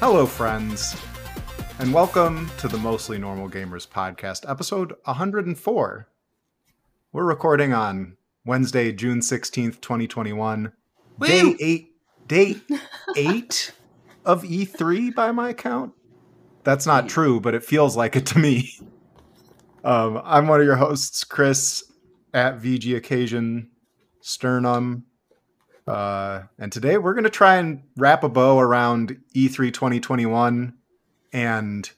Hello, friends, and welcome to the Mostly Normal Gamers podcast, episode 104. We're recording on Wednesday, June 16th, 2021. Woo! Day eight, day eight of E3 by my count. That's not true, but it feels like it to me. Um, I'm one of your hosts, Chris at VG Occasion Sternum. Uh, and today we're going to try and wrap a bow around E E3 2021 and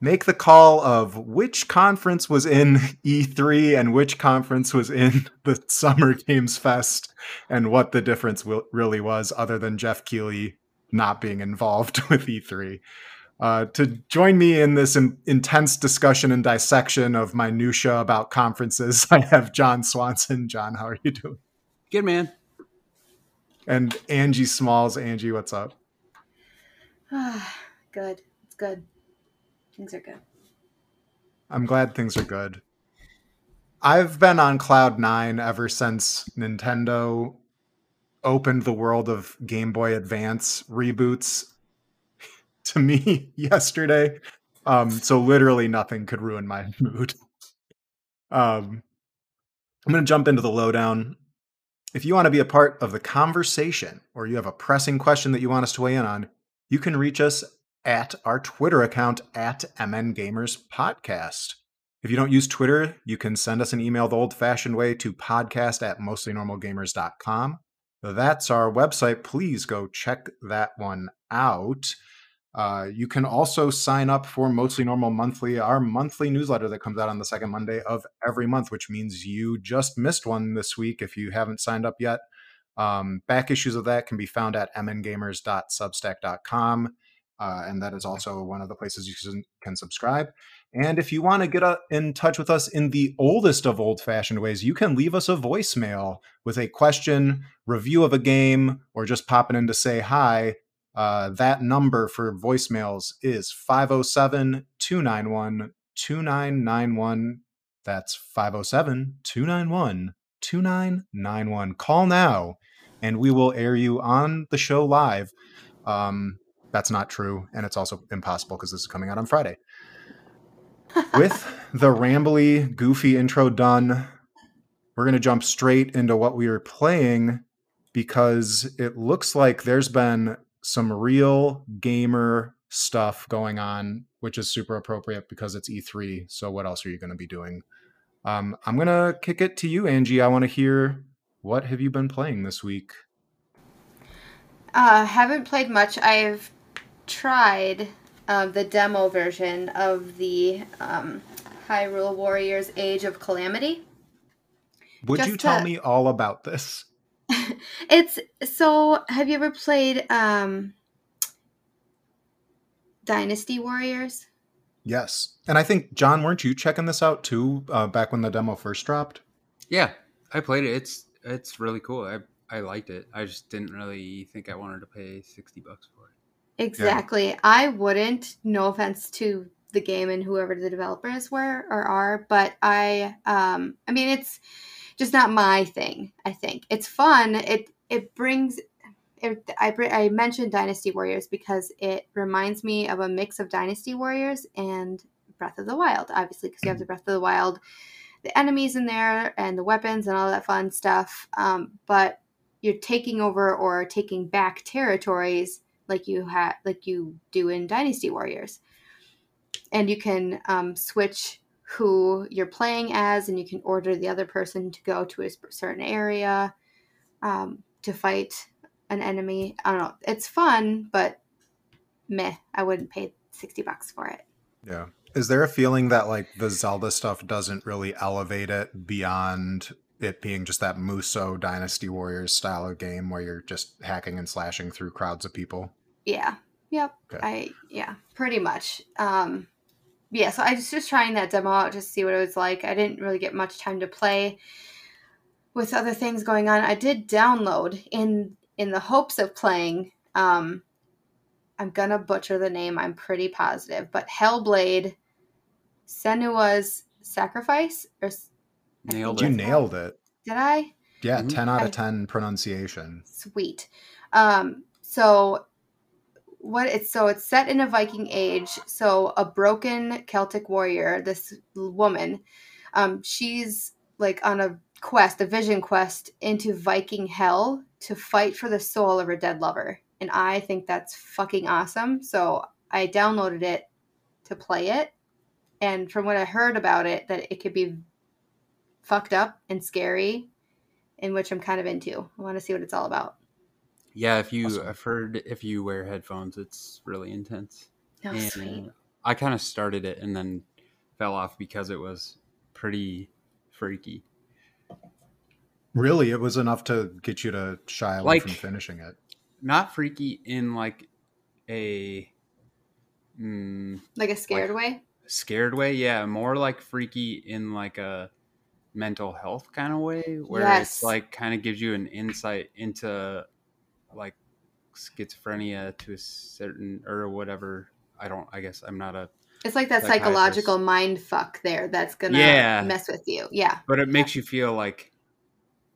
make the call of which conference was in E3 and which conference was in the Summer Games Fest and what the difference really was, other than Jeff Keighley not being involved with E3. Uh, to join me in this in- intense discussion and dissection of minutia about conferences, I have John Swanson. John, how are you doing? Good man. And Angie Smalls. Angie, what's up? Ah, good. It's good. Things are good. I'm glad things are good. I've been on cloud nine ever since Nintendo opened the world of Game Boy Advance reboots to me yesterday. Um, so literally nothing could ruin my mood. Um, I'm going to jump into the lowdown. If you want to be a part of the conversation or you have a pressing question that you want us to weigh in on, you can reach us at our Twitter account at MN Gamers Podcast. If you don't use Twitter, you can send us an email the old fashioned way to podcast at mostlynormalgamers.com. That's our website. Please go check that one out. Uh, you can also sign up for Mostly Normal Monthly, our monthly newsletter that comes out on the second Monday of every month, which means you just missed one this week if you haven't signed up yet. Um, back issues of that can be found at mngamers.substack.com. Uh, and that is also one of the places you can, subscribe. And if you want to get uh, in touch with us in the oldest of old fashioned ways, you can leave us a voicemail with a question, review of a game, or just popping in to say hi. Uh, that number for voicemails is 507 291 2991. That's 507 291 2991. Call now and we will air you on the show live. Um, that's not true. And it's also impossible because this is coming out on Friday. With the rambly, goofy intro done, we're going to jump straight into what we are playing because it looks like there's been some real gamer stuff going on, which is super appropriate because it's E3. So, what else are you going to be doing? Um, I'm going to kick it to you, Angie. I want to hear what have you been playing this week? Uh, haven't played much. I've tried uh, the demo version of the um, Hyrule Warriors Age of Calamity. Would you tell to- me all about this? It's so. Have you ever played um, Dynasty Warriors? Yes. And I think, John, weren't you checking this out too uh, back when the demo first dropped? Yeah, I played it. It's it's really cool. I I liked it. I just didn't really think I wanted to pay sixty bucks for it. Exactly. I wouldn't. No offense to the game and whoever the developers were or are, but I um I mean it's just not my thing, I think. It's fun. It it brings it, I, I mentioned Dynasty Warriors because it reminds me of a mix of Dynasty Warriors and Breath of the Wild, obviously, because you have the Breath of the Wild, the enemies in there, and the weapons and all that fun stuff. Um, but you're taking over or taking back territories like you had like you do in Dynasty Warriors. And you can um, switch who you're playing as, and you can order the other person to go to a certain area um, to fight an enemy. I don't know. It's fun, but meh. I wouldn't pay sixty bucks for it. Yeah. Is there a feeling that like the Zelda stuff doesn't really elevate it beyond it being just that Musou Dynasty Warriors style of game where you're just hacking and slashing through crowds of people? Yeah. Yep. Okay. I yeah, pretty much. Um yeah, so I was just trying that demo out just to see what it was like. I didn't really get much time to play with other things going on. I did download in in the hopes of playing um I'm gonna butcher the name, I'm pretty positive, but Hellblade Senua's Sacrifice or Nailed think You it. nailed it. Did I? Yeah, Mhm. 10 out of 10 pronunciation. Sweet. Um, so what it's so it's set in a Viking age. So a broken Celtic warrior, this woman, um, she's like on a quest, a vision quest into Viking hell to fight for the soul of her dead lover. And I think that's fucking awesome. So I downloaded it to play it. And from what I heard about it, that it could be fucked up and scary, in which I'm kind of into. I want to see what it's all about. Yeah, if you Awesome. I've heard if you wear headphones, it's really intense. Oh, And sweet. I kind of started it and then fell off because it was pretty freaky. Really, it was enough to get you to shy away Like- from finishing it. Not freaky in like a mm, Like a scared way. scared way, yeah, more like freaky in like a mental health kind of way where Yes. it's like kind of gives you an insight into like schizophrenia to a certain or whatever. I don't I guess I'm not a It's like that psychological mind fuck there that's gonna Yeah. mess with you. Yeah. but it makes you feel like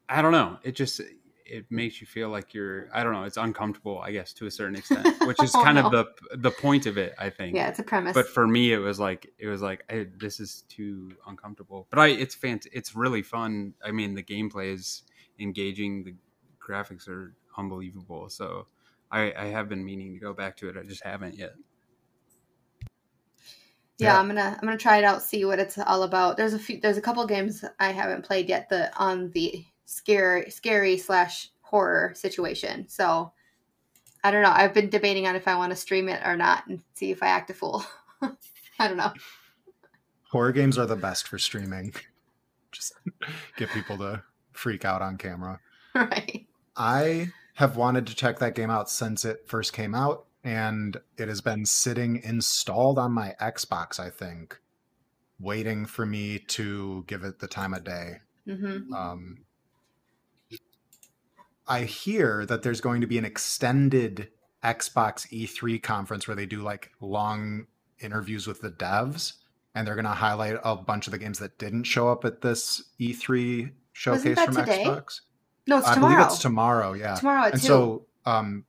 I don't know. It just it makes you feel like you're I don't know. It's uncomfortable, I guess, to a certain extent, which is Oh, kind no. of the the point of it. I think. Yeah, it's a premise. But for me, it was like it was like I, this is too uncomfortable. But I it's fant it's really fun. I mean, the gameplay is engaging. The graphics are unbelievable. So I I have been meaning to go back to it. I just haven't yet. yeah, Yeah. I'm gonna I'm gonna try it out, see what it's all about. There's a few there's a couple games I haven't played yet the on the scary scary slash horror situation. So I don't know. I've been debating on if I want to stream it or not and see if I act a fool. I don't know. Horror games are the best for streaming. Just get people to freak out on camera. right. I have wanted to check that game out since it first came out, and it has been sitting installed on my Xbox, I think, waiting for me to give it the time of day. hmm Um, I hear that there's going to be an extended Xbox E3 conference where they do like long interviews with the devs, and they're going to highlight a bunch of the games that didn't show up at this E3 showcase from today? Xbox. No, it's I tomorrow. believe it's tomorrow. Yeah, Tomorrow at and two. so um,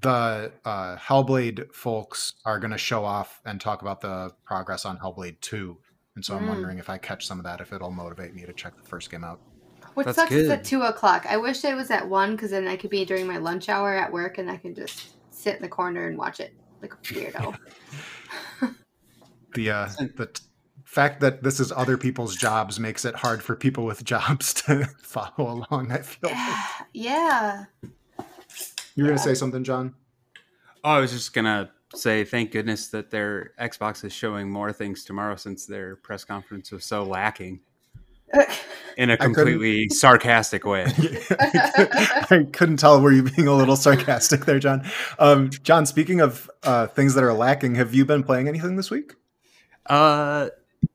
the uh, Hellblade folks are going to show off and talk about the progress on Hellblade 2. And so I'm Mm. wondering if I catch some of that, if it'll motivate me to check the first game out. What That's sucks is good. at two o'clock. I wish it was at one because then I could be during my lunch hour at work and I can just sit in the corner and watch it like a weirdo. The uh, the t- fact that this is other people's jobs makes it hard for people with jobs to follow along. I feel like. yeah. you're going to say something, John. Oh, I was just gonna say thank goodness that their Xbox is showing more things tomorrow since their press conference was so lacking in a completely sarcastic way. I couldn't tell were you being a little sarcastic there, John. Um, John, speaking of uh, things that are lacking, have you been playing anything this week? Uh,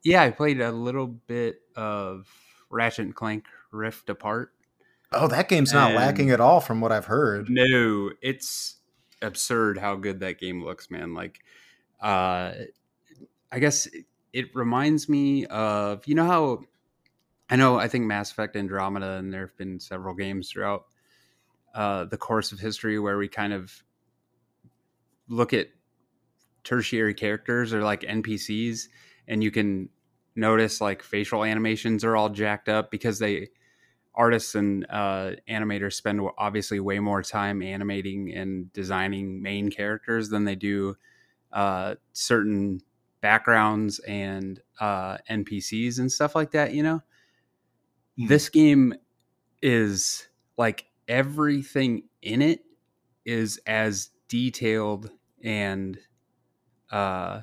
yeah, I played a little bit of Ratchet and Clank Rift Apart. Oh, that game's not lacking at all, from what I've heard. No, it's absurd how good that game looks, man. Like, uh, I guess it, it reminds me of you know how I know I think Mass Effect Andromeda, and there have been several games throughout uh, the course of history where we kind of look at tertiary characters or like NPCs, and you can notice like facial animations are all jacked up because they artists and uh, animators spend obviously way more time animating and designing main characters than they do uh, certain backgrounds and uh, NPCs and stuff like that. You know, Hmm. this game is like everything in it is as detailed and uh,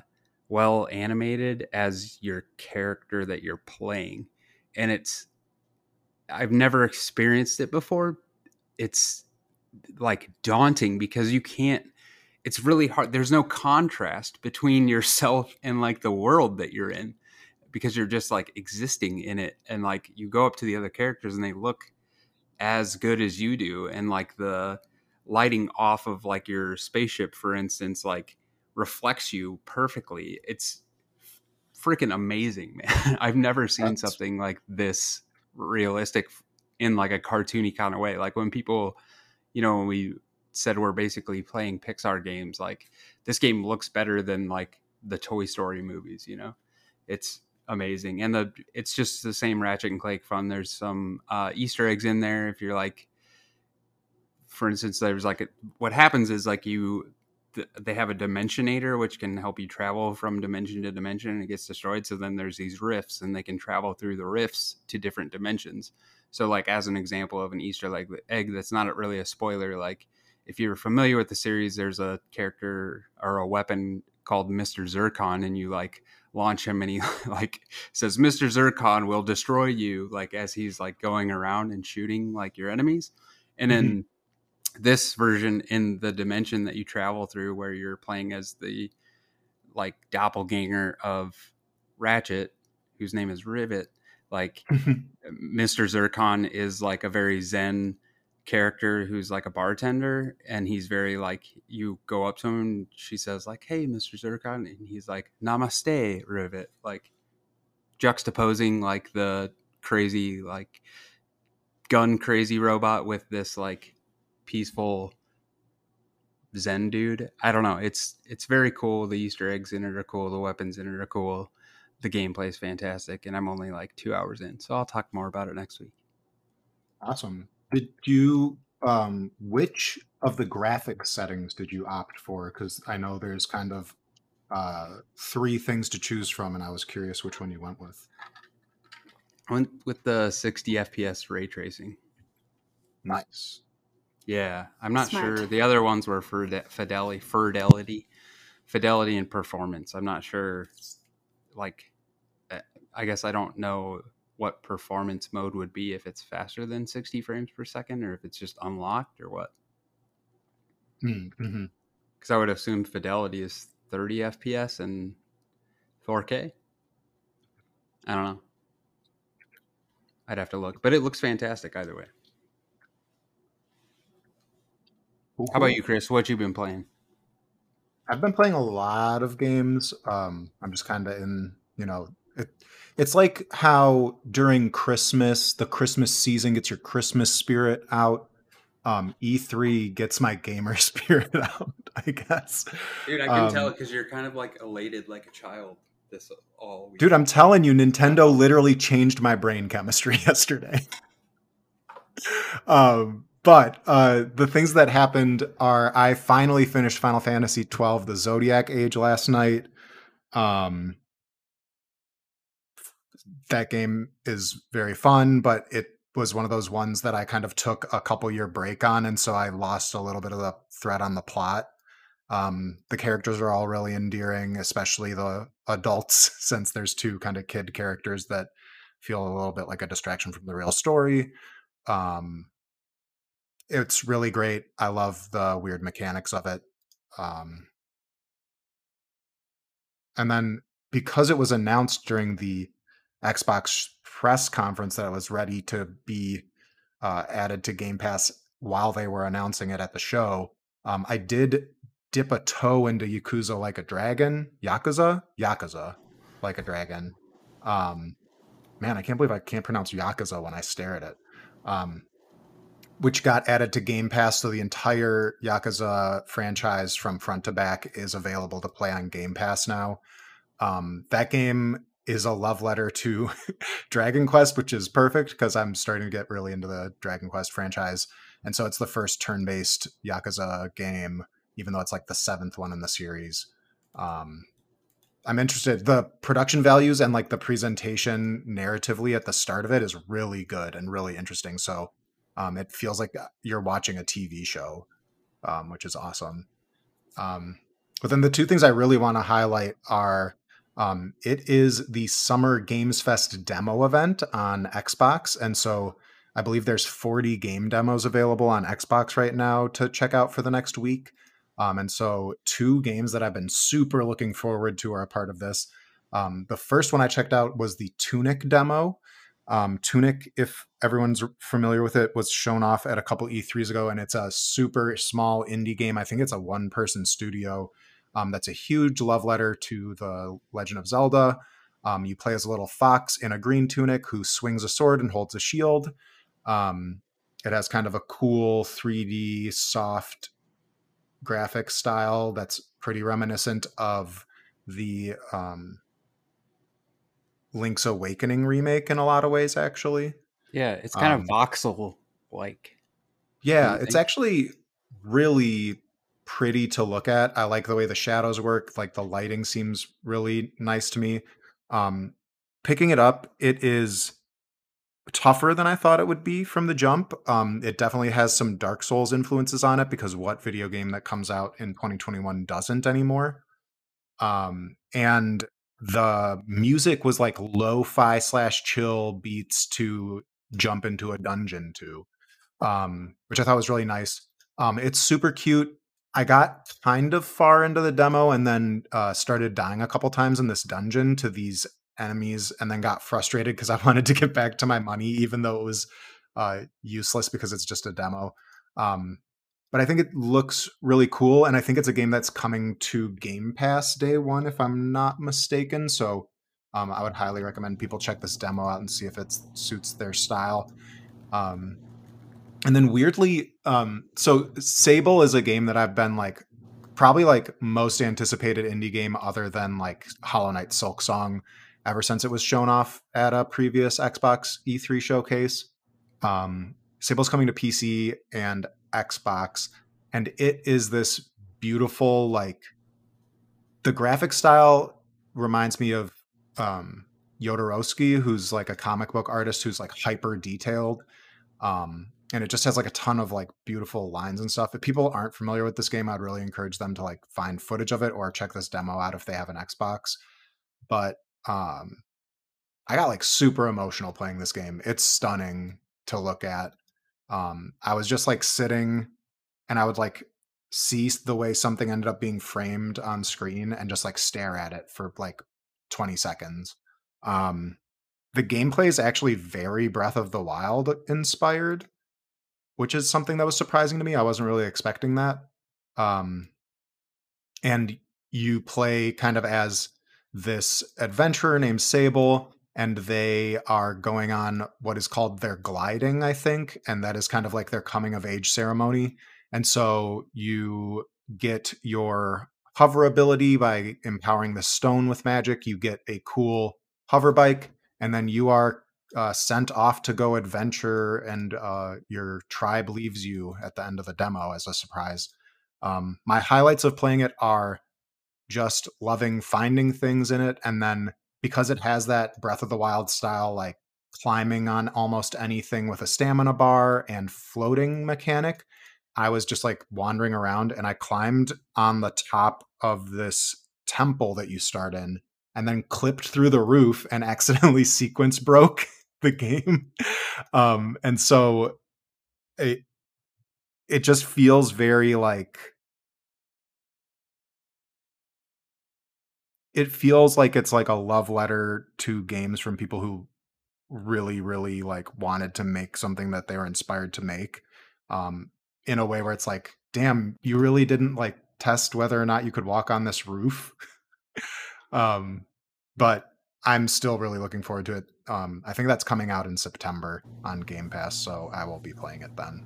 well animated as your character that you're playing, and it's I've never experienced it before. It's like daunting because you can't it's really hard. There's no contrast between yourself and like the world that you're in because you're just like existing in it and like you go up to the other characters and they look as good as you do and like the lighting off of like your spaceship for instance like reflects you perfectly. It's freaking amazing, man. I've never seen That's- something like this realistic in like a cartoony kind of way. Like when people, you know, when we said we're basically playing Pixar games. Like this game looks better than like the Toy Story movies. You know, it's amazing, and the it's just the same Ratchet and Clank fun. There's some uh, Easter eggs in there. If you're like, for instance, there's like a, what happens is like you they have a dimensionator which can help you travel from dimension to dimension and it gets destroyed so then there's these rifts and they can travel through the rifts to different dimensions. So like as an example of an easter egg, egg that's not really a spoiler like if you're familiar with the series there's a character or a weapon called mr Zurkon and you like launch him and he like says mr Zurkon will destroy you like as he's like going around and shooting like your enemies. And then mm-hmm this version in the dimension that you travel through where you're playing as the like doppelganger of Ratchet, whose name is Rivet, like Mr. Zurkon is like a very zen character who's like a bartender and he's very like you go up to him and she says like hey Mr. Zurkon and he's like namaste Rivet like juxtaposing like the crazy like gun crazy robot with this like peaceful zen dude. I don't know. It's it's very cool. The easter eggs in it are cool. The weapons in it are cool. The gameplay is fantastic and i'm only like two hours in so i'll talk more about it next week. Awesome. Did you um which of the graphic settings did you opt for? Because i know there's kind of uh three things to choose from and i was curious which one you went with. I went with the 60 fps ray tracing. Nice yeah, I'm not Smart. sure. The other ones were for fidelity, fidelity, fidelity, and performance. I'm not sure. Like, eh, I guess I don't know what performance mode would be if it's faster than 60 frames per second, or if it's just unlocked, or what. Because mm-hmm. I would assume fidelity is 30 FPS and 4K. I don't know. I'd have to look, but it looks fantastic either way. Cool, How about you, Chris? What you been playing? I've been playing a lot of games. Um, I'm just kind of in, you know, it, it's like how during Christmas, the Christmas season gets your Christmas spirit out. Um, E3 gets my gamer spirit out, I guess. Dude, I can um, tell because you're kind of like elated like a child this all week. Dude, I'm telling you, Nintendo literally changed my brain chemistry yesterday. um, but uh, the things that happened are I finally finished Final Fantasy twelve, the Zodiac Age last night. Um, that game is very fun, but it was one of those ones that I kind of took a couple year break on, and so I lost a little bit of the thread on the plot. Um, the characters are all really endearing, especially the adults, since there's two kind of kid characters that feel a little bit like a distraction from the real story. Um, it's really great. I love the weird mechanics of it. Um, and then because it was announced during the Xbox press conference that it was ready to be uh, added to Game Pass while they were announcing it at the show, um, I did dip a toe into Yakuza like a dragon. Yakuza, Yakuza, like a dragon. Um, man, I can't believe I can't pronounce Yakuza when I stare at it. Um, which got added to Game Pass. So the entire Yakuza franchise from front to back is available to play on Game Pass now. Um, that game is a love letter to Dragon Quest, which is perfect because I'm starting to get really into the Dragon Quest franchise. And so it's the first turn based Yakuza game, even though it's like the seventh one in the series. Um, I'm interested. The production values and like the presentation narratively at the start of it is really good and really interesting. So um, it feels like uh, you're watching a TV show, um, which is awesome. Um, but then the two things I really want to highlight are um, it is the Summer Games Fest demo event on Xbox. And so I believe there's 40 game demos available on Xbox right now to check out for the next week. Um, and so, two games that I've been super looking forward to are a part of this. Um, the first one I checked out was the Tunic demo, um, Tunic, if everyone's familiar with it, was shown off at a couple E3s ago, and it's a super small indie game. I think it's a one person studio. Um, that's a huge love letter to the Legend of Zelda. Um, you play as a little fox in a green tunic who swings a sword and holds a shield. Um, it has kind of a cool 3D soft graphic style that's pretty reminiscent of the um, Link's Awakening remake in a lot of ways, actually. Yeah, it's kind Um, of voxel like. Yeah, it's actually really pretty to look at. I like the way the shadows work. Like the lighting seems really nice to me. Um, picking it up, it is tougher than I thought it would be from the jump. Um, it definitely has some Dark Souls influences on it because what video game that comes out in 2021 doesn't anymore? Um, and the music was like lo-fi slash chill beats to jump into a dungeon to um, which I thought was really nice. Um, it's super cute. I got kind of far into the demo and then uh, started dying a couple times in this dungeon to these enemies, and then got frustrated because I wanted to get back to my money, even though it was uh, useless because it's just a demo. Um, but I think it looks really cool, and I think it's a game that's coming to Game Pass day one, if I'm not mistaken. So um, I would highly recommend people check this demo out and see if it suits their style. Um, and then weirdly, um, so Sable is a game that I've been like probably like most anticipated indie game other than like Hollow Knight Silksong ever since it was shown off at a previous Xbox E3 showcase. Um, Sable's coming to PC and Xbox, and it is this beautiful like the graphic style reminds me of um, Jodorowsky, who's like a comic book artist who's like hyper detailed. Um, and it just has like a ton of like beautiful lines and stuff. If people aren't familiar with this game, I'd really encourage them to like find footage of it or check this demo out if they have an Xbox. But um I got like super emotional playing this game. It's stunning to look at. Um I was just like sitting and I would like see the way something ended up being framed on screen and just like stare at it for like 20 seconds. Um the gameplay is actually very Breath of the Wild inspired, which is something that was surprising to me. I wasn't really expecting that. Um, and you play kind of as this adventurer named Sable, and they are going on what is called their gliding, I think, and that is kind of like their coming of age ceremony. And so you get your hover ability by empowering the stone with magic. You get a cool hover bike, and then you are uh, sent off to go adventure, and uh, your tribe leaves you at the end of the demo as a surprise. Um, my highlights of playing it are just loving finding things in it, and then because it has that Breath of the Wild style, like climbing on almost anything with a stamina bar and floating mechanic. I was just like wandering around and I climbed on the top of this temple that you start in and then clipped through the roof and accidentally sequence broke the game. Um, and so it it just feels very like it feels like it's like a love letter to games from people who really really like wanted to make something that they were inspired to make um in a way where it's like damn you really didn't like test whether or not you could walk on this roof. Um but i'm still really looking forward to it um i think that's coming out in september on game pass so i will be playing it then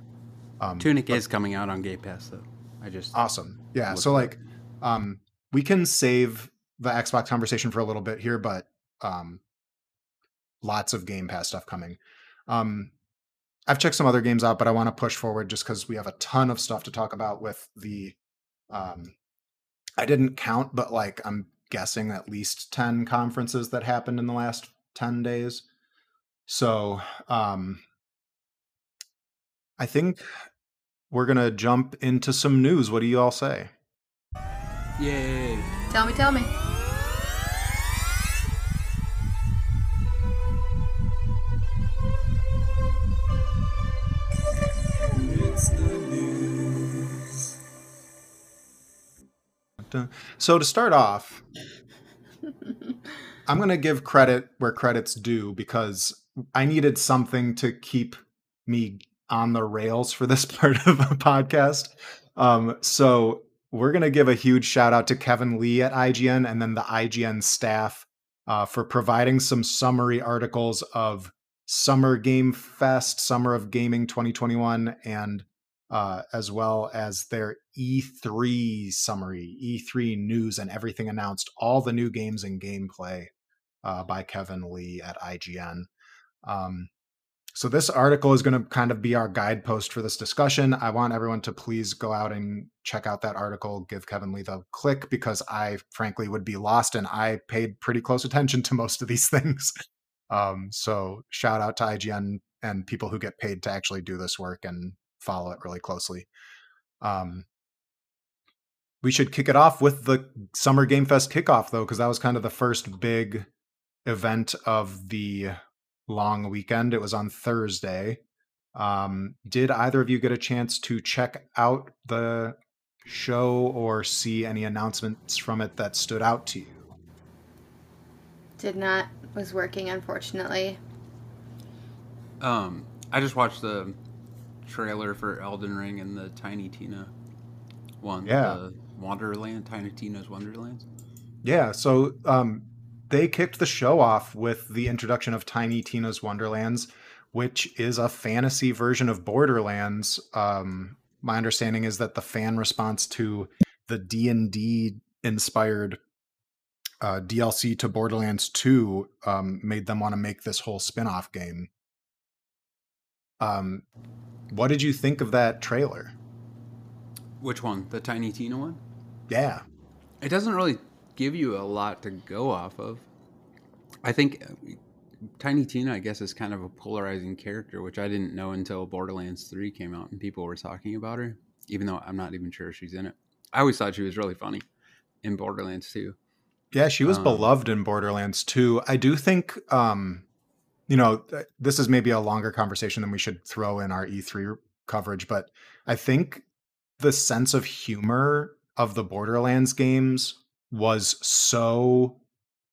um Tunic but- is coming out on Game Pass though. I just awesome. Yeah so like um we can save the xbox conversation for a little bit here but um lots of game pass stuff coming um i've checked some other games out but i want to push forward just because we have a ton of stuff to talk about with the um i didn't count but like i'm guessing at least 10 conferences that happened in the last 10 days so um i think we're gonna jump into some news what do you all say Yay. Tell me, tell me. So to start off, I'm going to give credit where credit's due because I needed something to keep me on the rails for this part of the podcast. Um, so we're going to give a huge shout out to Kevin Lee at IGN and then the IGN staff uh, for providing some summary articles of Summer Game Fest, Summer of Gaming 2021, and uh, as well as their E3 summary, E3 news, and everything announced, all the new games and gameplay uh, by Kevin Lee at IGN. Um, so this article is going to kind of be our guidepost for this discussion. I want everyone to please go out and check out that article, give Kevin Lee the click because I frankly would be lost and I paid pretty close attention to most of these things. Um, so shout out to IGN and people who get paid to actually do this work and follow it really closely. Um, we should kick it off with the Summer Game Fest kickoff though, because that was kind of the first big event of the long weekend. It was on Thursday. Um, did either of you get a chance to check out the show or see any announcements from it that stood out to you? Did not. Was working, unfortunately. Um, I just watched the trailer for Elden Ring and the Tiny Tina one. Yeah. The Wonderland, Tiny Tina's Wonderlands. Yeah, so um, they kicked the show off with the introduction of Tiny Tina's Wonderlands, which is a fantasy version of Borderlands. Um, my understanding is that the fan response to the D and D inspired uh, DLC to Borderlands 2 um, made them want to make this whole spin-off game. Um, what did you think of that trailer? Which one? The Tiny Tina one? Yeah, It doesn't really give you a lot to go off of. I think uh, Tiny Tina, I guess, is kind of a polarizing character, which I didn't know until Borderlands 3 came out and people were talking about her, even though I'm not even sure she's in it. I always thought she was really funny in Borderlands 2. Yeah, she was Um, beloved in Borderlands too. I do think, um, you know, this is maybe a longer conversation than we should throw in our E3 coverage, but I think the sense of humor of the Borderlands games was so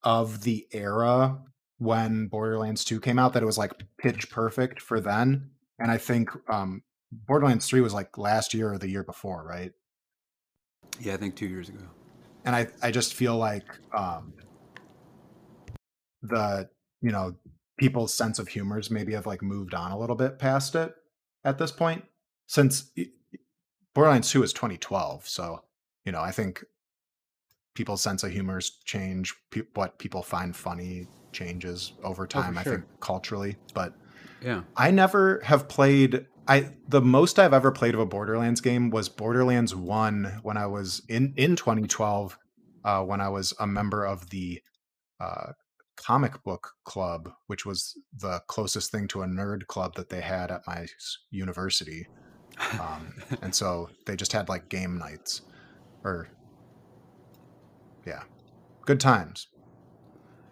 of the era when Borderlands 2 came out that it was like pitch perfect for then. And I think um, Borderlands 3 was like last year or the year before, right? Yeah, I think two years ago. and I I just feel like um the you know people's sense of humors maybe have like moved on a little bit past it at this point since Borderlands 2 is 2012 so you know I think people's sense of humors change pe- what people find funny changes over time I sure. think culturally but Yeah. I never have played I the most I've ever played of a Borderlands game was Borderlands 1 when I was in in 2012 uh, when I was a member of the uh, comic book club which was the closest thing to a nerd club that they had at my university um, and so they just had like game nights or yeah good times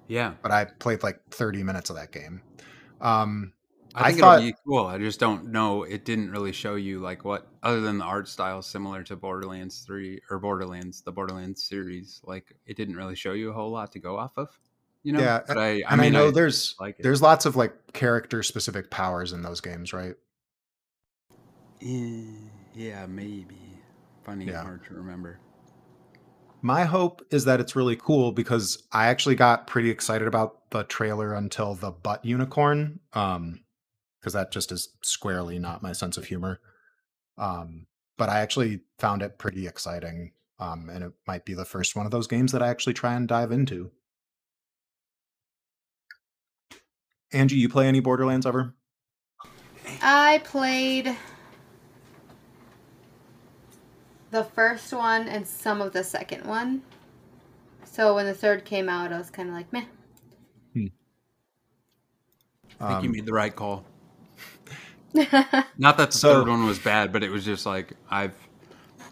yeah. but I played like 30 minutes of that game um, I I think thought- it'll be cool. I just don't know. It didn't really show you like what, other than the art style similar to Borderlands Three or Borderlands, the Borderlands series. Like it didn't really show you a whole lot to go off of. You know. Yeah, But I, I and mean, I know I- there's like it. there's lots of like character specific powers in those games, right? Eh, yeah, maybe. Finding Yeah. it hard to remember. My hope is that it's really cool because I actually got pretty excited about the trailer until the butt unicorn, um, because that just is squarely not my sense of humor. Um, but I actually found it pretty exciting, um, and it might be the first one of those games that I actually try and dive into. Angie, you play any Borderlands ever? I played the first one and some of the second one. So when the third came out, I was kind of like, meh. I think you Um, made the right call. Not that the So- third one was bad, but it was just like I've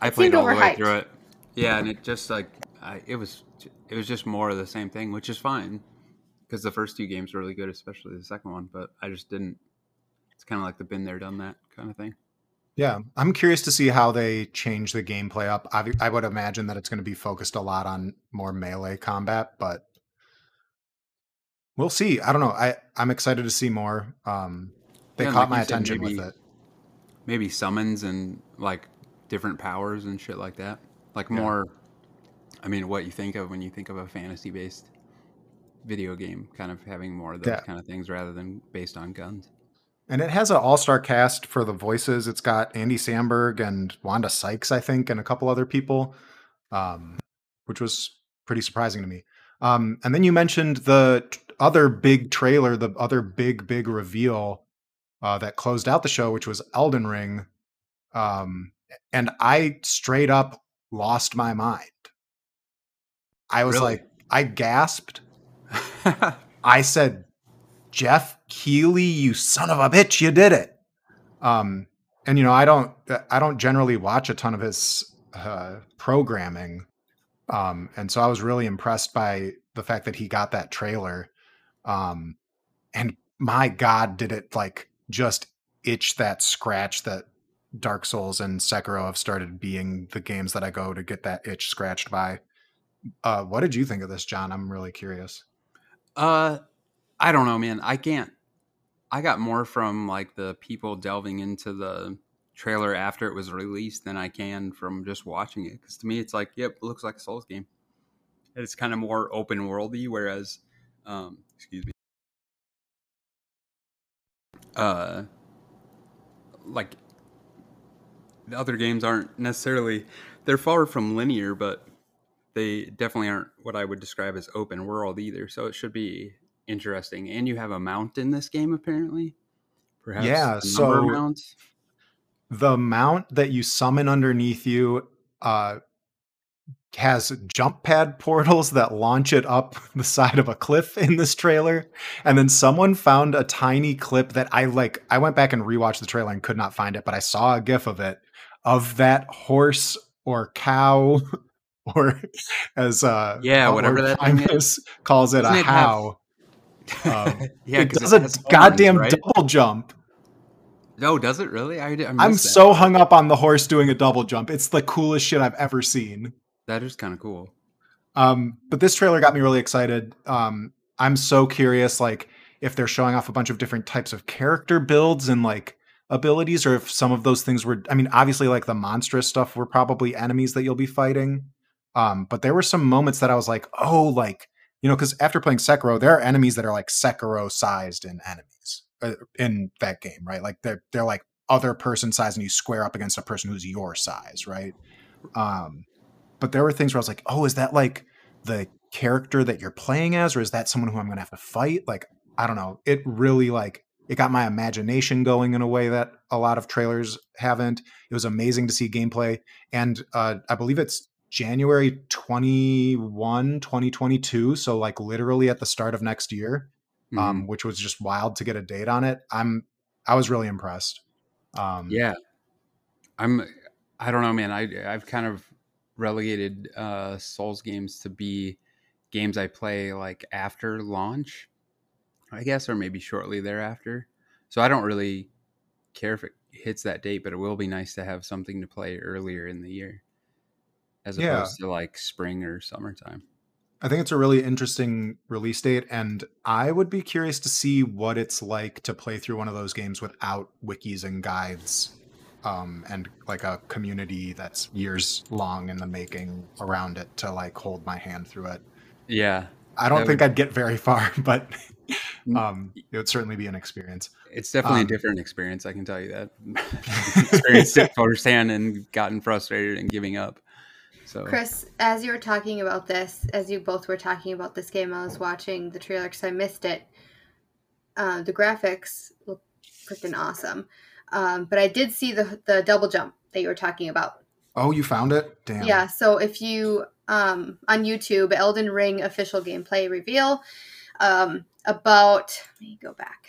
I played seemed all the way through it. Yeah, and it just like I, it was it was just more of the same thing, which is fine because the first two games were really good, especially the second one. But I just didn't. It's kind of like the been there, done that kind of thing. Yeah, I'm curious to see how they change the gameplay up. I, I would imagine that it's going to be focused a lot on more melee combat, but we'll see. I don't know. I I'm excited to see more. Um, they Yeah, caught like my attention maybe- with it. Maybe summons and like different powers and shit like that. Like Yeah. more. I mean, what you think of when you think of a fantasy based video game, kind of having more of those Yeah. kind of things rather than based on guns. And it has an all-star cast for the voices. It's got Andy Samberg and Wanda Sykes, I think, and a couple other people, um, which was pretty surprising to me. Um, and then you mentioned the t- other big trailer, the other big, big reveal uh, that closed out the show, which was Elden Ring. Um, and I straight up lost my mind. I was Really? like, I gasped. I said, Jeff Keighley, you son of a bitch, you did it. Um, and you know, I don't, I don't generally watch a ton of his uh, programming, um, and so I was really impressed by the fact that he got that trailer. Um, and my God, did it like just itch that scratch that Dark Souls and Sekiro have started being the games that I go to get that itch scratched by. Uh, what did you think of this, John? I'm really curious. Uh, I don't know, man. I can't. I got more from like the people delving into the trailer after it was released than I can from just watching it. Because to me, it's like, yep, it looks like a Souls game. It's kind of more open worldy, whereas, um, excuse me, uh, like the other games aren't necessarily they're far from linear, but they definitely aren't what I would describe as open world either. So it should be interesting. And you have a mount in this game, apparently. Perhaps Yeah, a number of so- mounts. the mount that you summon underneath you uh, has jump pad portals that launch it up the side of a cliff in this trailer and then someone found a tiny clip that i like i went back and rewatched the trailer and could not find it but i saw a gif of it of that horse or cow or as uh Yeah, whatever that thing is. Primus calls it Doesn't a it have- how um, yeah, it does a has horns, goddamn right? double jump No, does it really? I, I I'm that. so hung up on the horse doing a double jump. It's the coolest shit I've ever seen. That is kind of cool. Um, but this trailer got me really excited. Um, I'm so curious, like if they're showing off a bunch of different types of character builds and like abilities, or if some of those things were. I mean, obviously, like the monstrous stuff were probably enemies that you'll be fighting. Um, but there were some moments that I was like, oh, like you know, because after playing Sekiro, there are enemies that are like Sekiro sized in enemies uh, in that game, right? Like they're they're like other person size, and you square up against a person who's your size, right? Um, but there were things where I was like, oh, is that like the character that you're playing as, or is that someone who I'm gonna have to fight? Like, I don't know. It really like it got my imagination going in a way that a lot of trailers haven't. It was amazing to see gameplay, and uh, I believe it's January 21, 2022. So like literally at the start of next year, Mhm. um, which was just wild to get a date on it. I'm I was really impressed. Um, Yeah, I'm. I don't know, man. I I've kind of relegated uh, Souls games to be games I play like after launch, I guess, or maybe shortly thereafter. So I don't really care if it hits that date, but it will be nice to have something to play earlier in the year, as Yeah. opposed to like spring or summertime. I think it's a really interesting release date, and I would be curious to see what it's like to play through one of those games without wikis and guides, um, and like a community that's years long in the making around it to like hold my hand through it. Yeah, I don't think would- I'd get very far, but um, it would certainly be an experience. it's definitely Um, a different experience. I can tell you that. Experienced it firsthand and gotten frustrated and giving up. So Chris, as you were talking about this, as you both were talking about this game, I was watching the trailer because I missed it. Uh, the graphics look freaking awesome, um, but I did see the the double jump that you were talking about. Oh, you found it? Damn. Yeah, so if you um, on YouTube, Elden Ring official gameplay reveal um, about let me go back.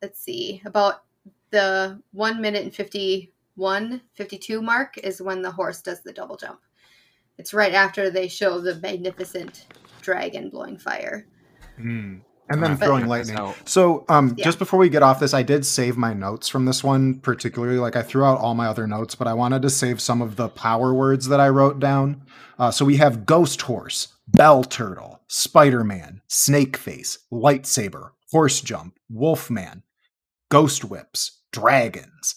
Let's see about the one minute and 51, 52 mark is when the horse does the double jump. It's right after they show the magnificent dragon blowing fire. Mm. And then But- throwing Check lightning. out. So, um, Yeah. just before we get off this, I did save my notes from this one particularly. Like I threw out all my other notes, but I wanted to save some of the power words that I wrote down. Uh, so we have ghost horse, bell turtle, Spider Man, snake face, lightsaber, horse jump, wolf man, ghost whips, dragons,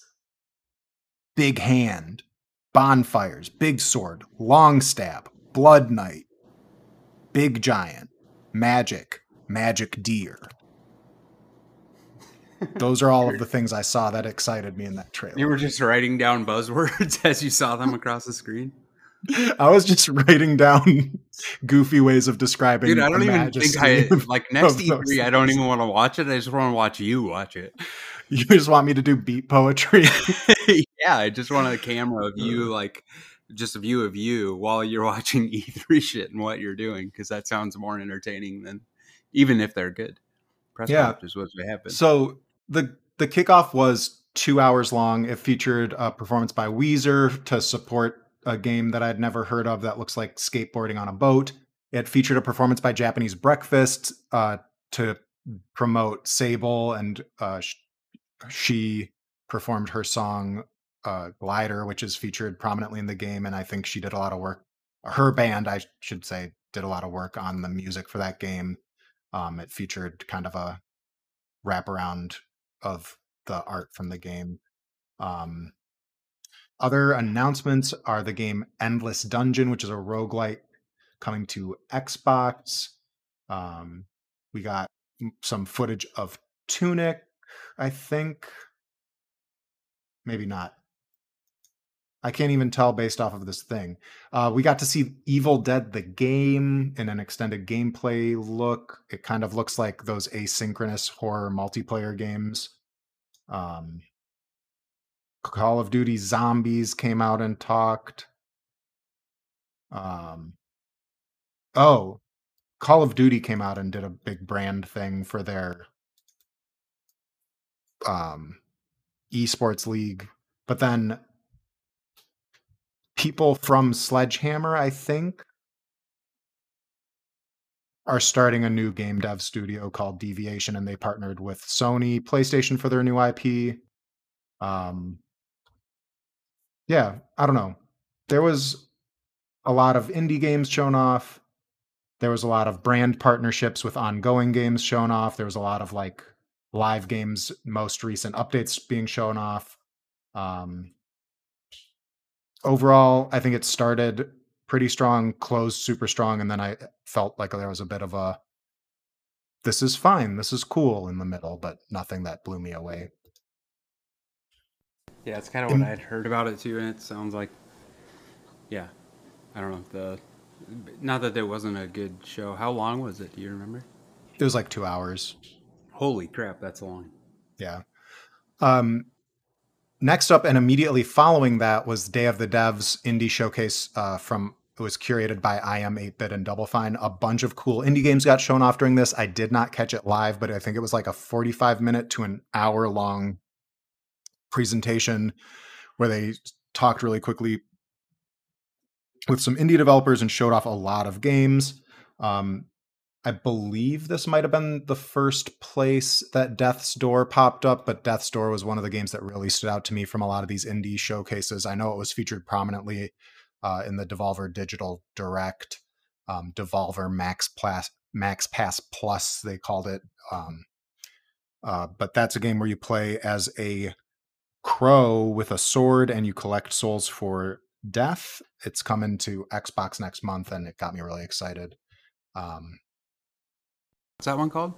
big hand, bonfires, big sword, long stab, blood knight, big giant, magic, magic deer. those are all of the things I saw that excited me in that trailer. You were just writing down buzzwords as you saw them across the screen. I was just writing down goofy ways of describing. Dude, I don't even think I like next E3. I don't even want to watch it. I just want to watch you watch it. You just want me to do beat poetry? Yeah, I just wanted a camera of you, like just a view of you while you're watching E3 shit and what you're doing, because that sounds more entertaining than even if they're good. Press Yeah. is what they happen. so the the kickoff was two hours long. It featured a performance by Weezer to support a game that I'd never heard of that looks like skateboarding on a boat. It featured a performance by Japanese Breakfast uh, to promote Sable, and uh, sh- she performed her song uh, "Glider," which is featured prominently in the game. And I think she did a lot of work. Her band, I should say, did a lot of work on the music for that game. Um, it featured kind of a wraparound of the art from the game. Um, other announcements are the game Endless Dungeon, which is a roguelike coming to Xbox. Um, we got some footage of Tunic, I think. Maybe not. I can't even tell based off of this thing. Uh, we got to see Evil Dead the game in an extended gameplay look. It kind of looks like those asynchronous horror multiplayer games. Um, Call of Duty Zombies came out and talked. Um, oh, Call of Duty came out and did a big brand thing for their um, esports league, but then people from Sledgehammer, I think, are starting a new game dev studio called Deviation, and they partnered with Sony PlayStation for their new IP. Um, yeah, I don't know. There was a lot of indie games shown off. There was a lot of brand partnerships with ongoing games shown off. There was a lot of like live games, most recent updates being shown off. Um, overall, I think it started pretty strong, closed super strong, and then I felt like there was a bit of a this is fine, this is cool in the middle, but nothing that blew me away. Yeah, it's kind of what I'd heard about it too, and it sounds like, yeah, I don't know the, not that there wasn't a good show. How long was it? Do you remember? It was like two hours. Holy crap, that's long. Yeah. Um, next up and immediately following that was Day of the Devs indie showcase uh, from it was curated by I Am 8-Bit and Double Fine. A bunch of cool indie games got shown off during this. I did not catch it live, but I think it was like a 45 minute to an hour long presentation where they talked really quickly with some indie developers and showed off a lot of games. Um, I believe this might have been the first place that Death's Door popped up, but Death's Door was one of the games that really stood out to me from a lot of these indie showcases. I know it was featured prominently uh, in the Devolver Digital Direct, um, Devolver Max Max Pass Plus, they called it. Um, uh, but that's a game where you play as a crow with a sword and you collect souls for death. It's coming to Xbox next month, and it got me really excited. Um, What's that one called?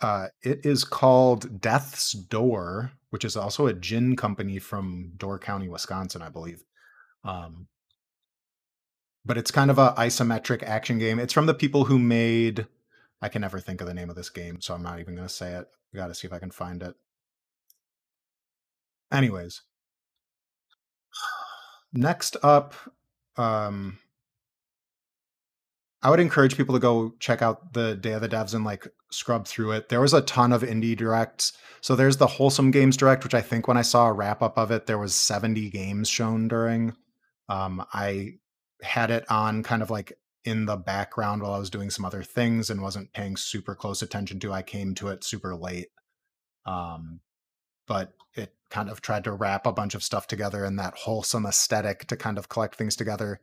Uh, it is called Death's Door, which is also a gin company from Door County, Wisconsin, I believe. Um, but it's kind of a isometric action game. It's from the people who made. I can never think of the name of this game, so I'm not even going to say it. I got to see if I can find it. Anyways, next up, um, I would encourage people to go check out the Day of the Devs and like scrub through it. There was a ton of indie directs. So there's the Wholesome Games Direct, which I think when I saw a wrap up of it, there was 70 games shown during. Um, I had it on kind of like in the background while I was doing some other things and wasn't paying super close attention to. I came to it super late. Um, but it kind of tried to wrap a bunch of stuff together in that wholesome aesthetic to kind of collect things together.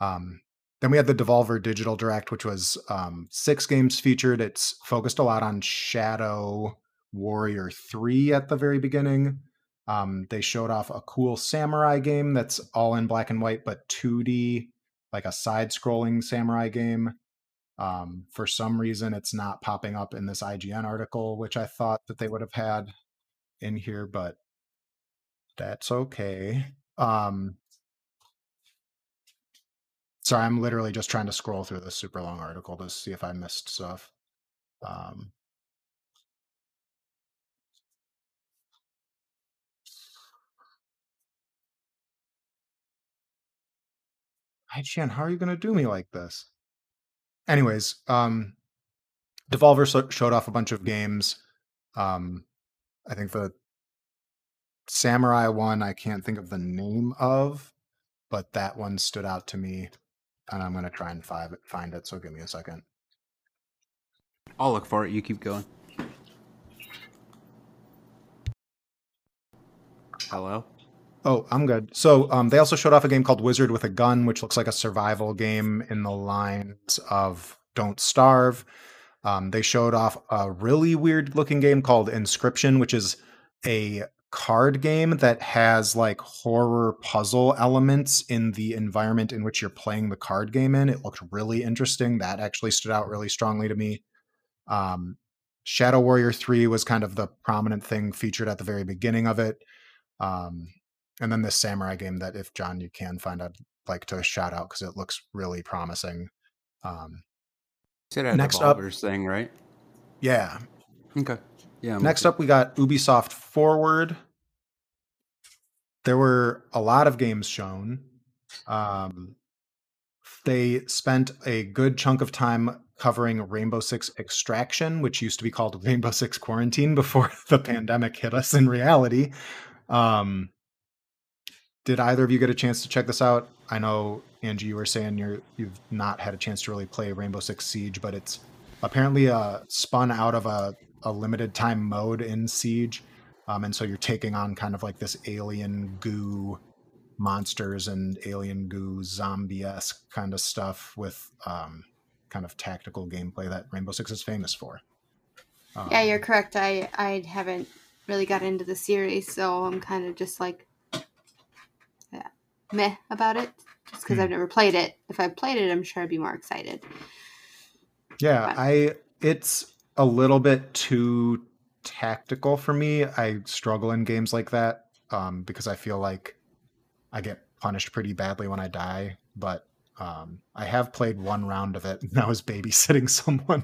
Um, then we had the Devolver Digital Direct, which was um, six games featured. It's focused a lot on Shadow Warrior 3 at the very beginning. Um, they showed off a cool samurai game that's all in black and white, but 2D, like a side scrolling samurai game. Um, for some reason, it's not popping up in this IGN article, which I thought that they would have had in here, but that's okay. Um, sorry, I'm literally just trying to scroll through this super long article to see if I missed stuff. Um, IGN, how are you going to do me like this? Anyways, um, Devolver so- showed off a bunch of games. Um, I think the Samurai one I can't think of the name of, but that one stood out to me, and I'm going to try and find it, find it. So give me a second. I'll look for it. You keep going. Hello. Oh, I'm good. So um, they also showed off a game called Wizard with a Gun, which looks like a survival game in the lines of Don't Starve. Um, they showed off a really weird looking game called Inscryption, which is a card game that has like horror puzzle elements in the environment in which you're playing the card game in. It looked really interesting. That actually stood out really strongly to me. Um, Shadow Warrior 3 was kind of the prominent thing featured at the very beginning of it. Um, and then this samurai game that if John you can find, I'd like to shout out because it looks really promising. Um, Next up- thing, right? yeah. Okay. Yeah. I'm Next up, we got Ubisoft Forward. There were a lot of games shown. Um, they spent a good chunk of time covering Rainbow Six Extraction, which used to be called Rainbow Six Quarantine before the pandemic hit us in reality. Um, did either of you get a chance to check this out? I know Angie, you were saying you're you've not had a chance to really play Rainbow Six Siege, but it's apparently uh, spun out of a, a limited time mode in Siege, um, and so you're taking on kind of like this alien goo monsters and alien goo zombie esque kind of stuff with um, kind of tactical gameplay that Rainbow Six is famous for. Um, Yeah, you're correct. I I haven't really got into the series, so I'm kind of just like yeah, meh about it, just because Hmm. I've never played it. If I played it, I'm sure I'd be more excited. Yeah, But- I it's a little bit too tactical for me. I struggle in games like that um, because I feel like I get punished pretty badly when I die. But um, I have played one round of it, and I was babysitting someone,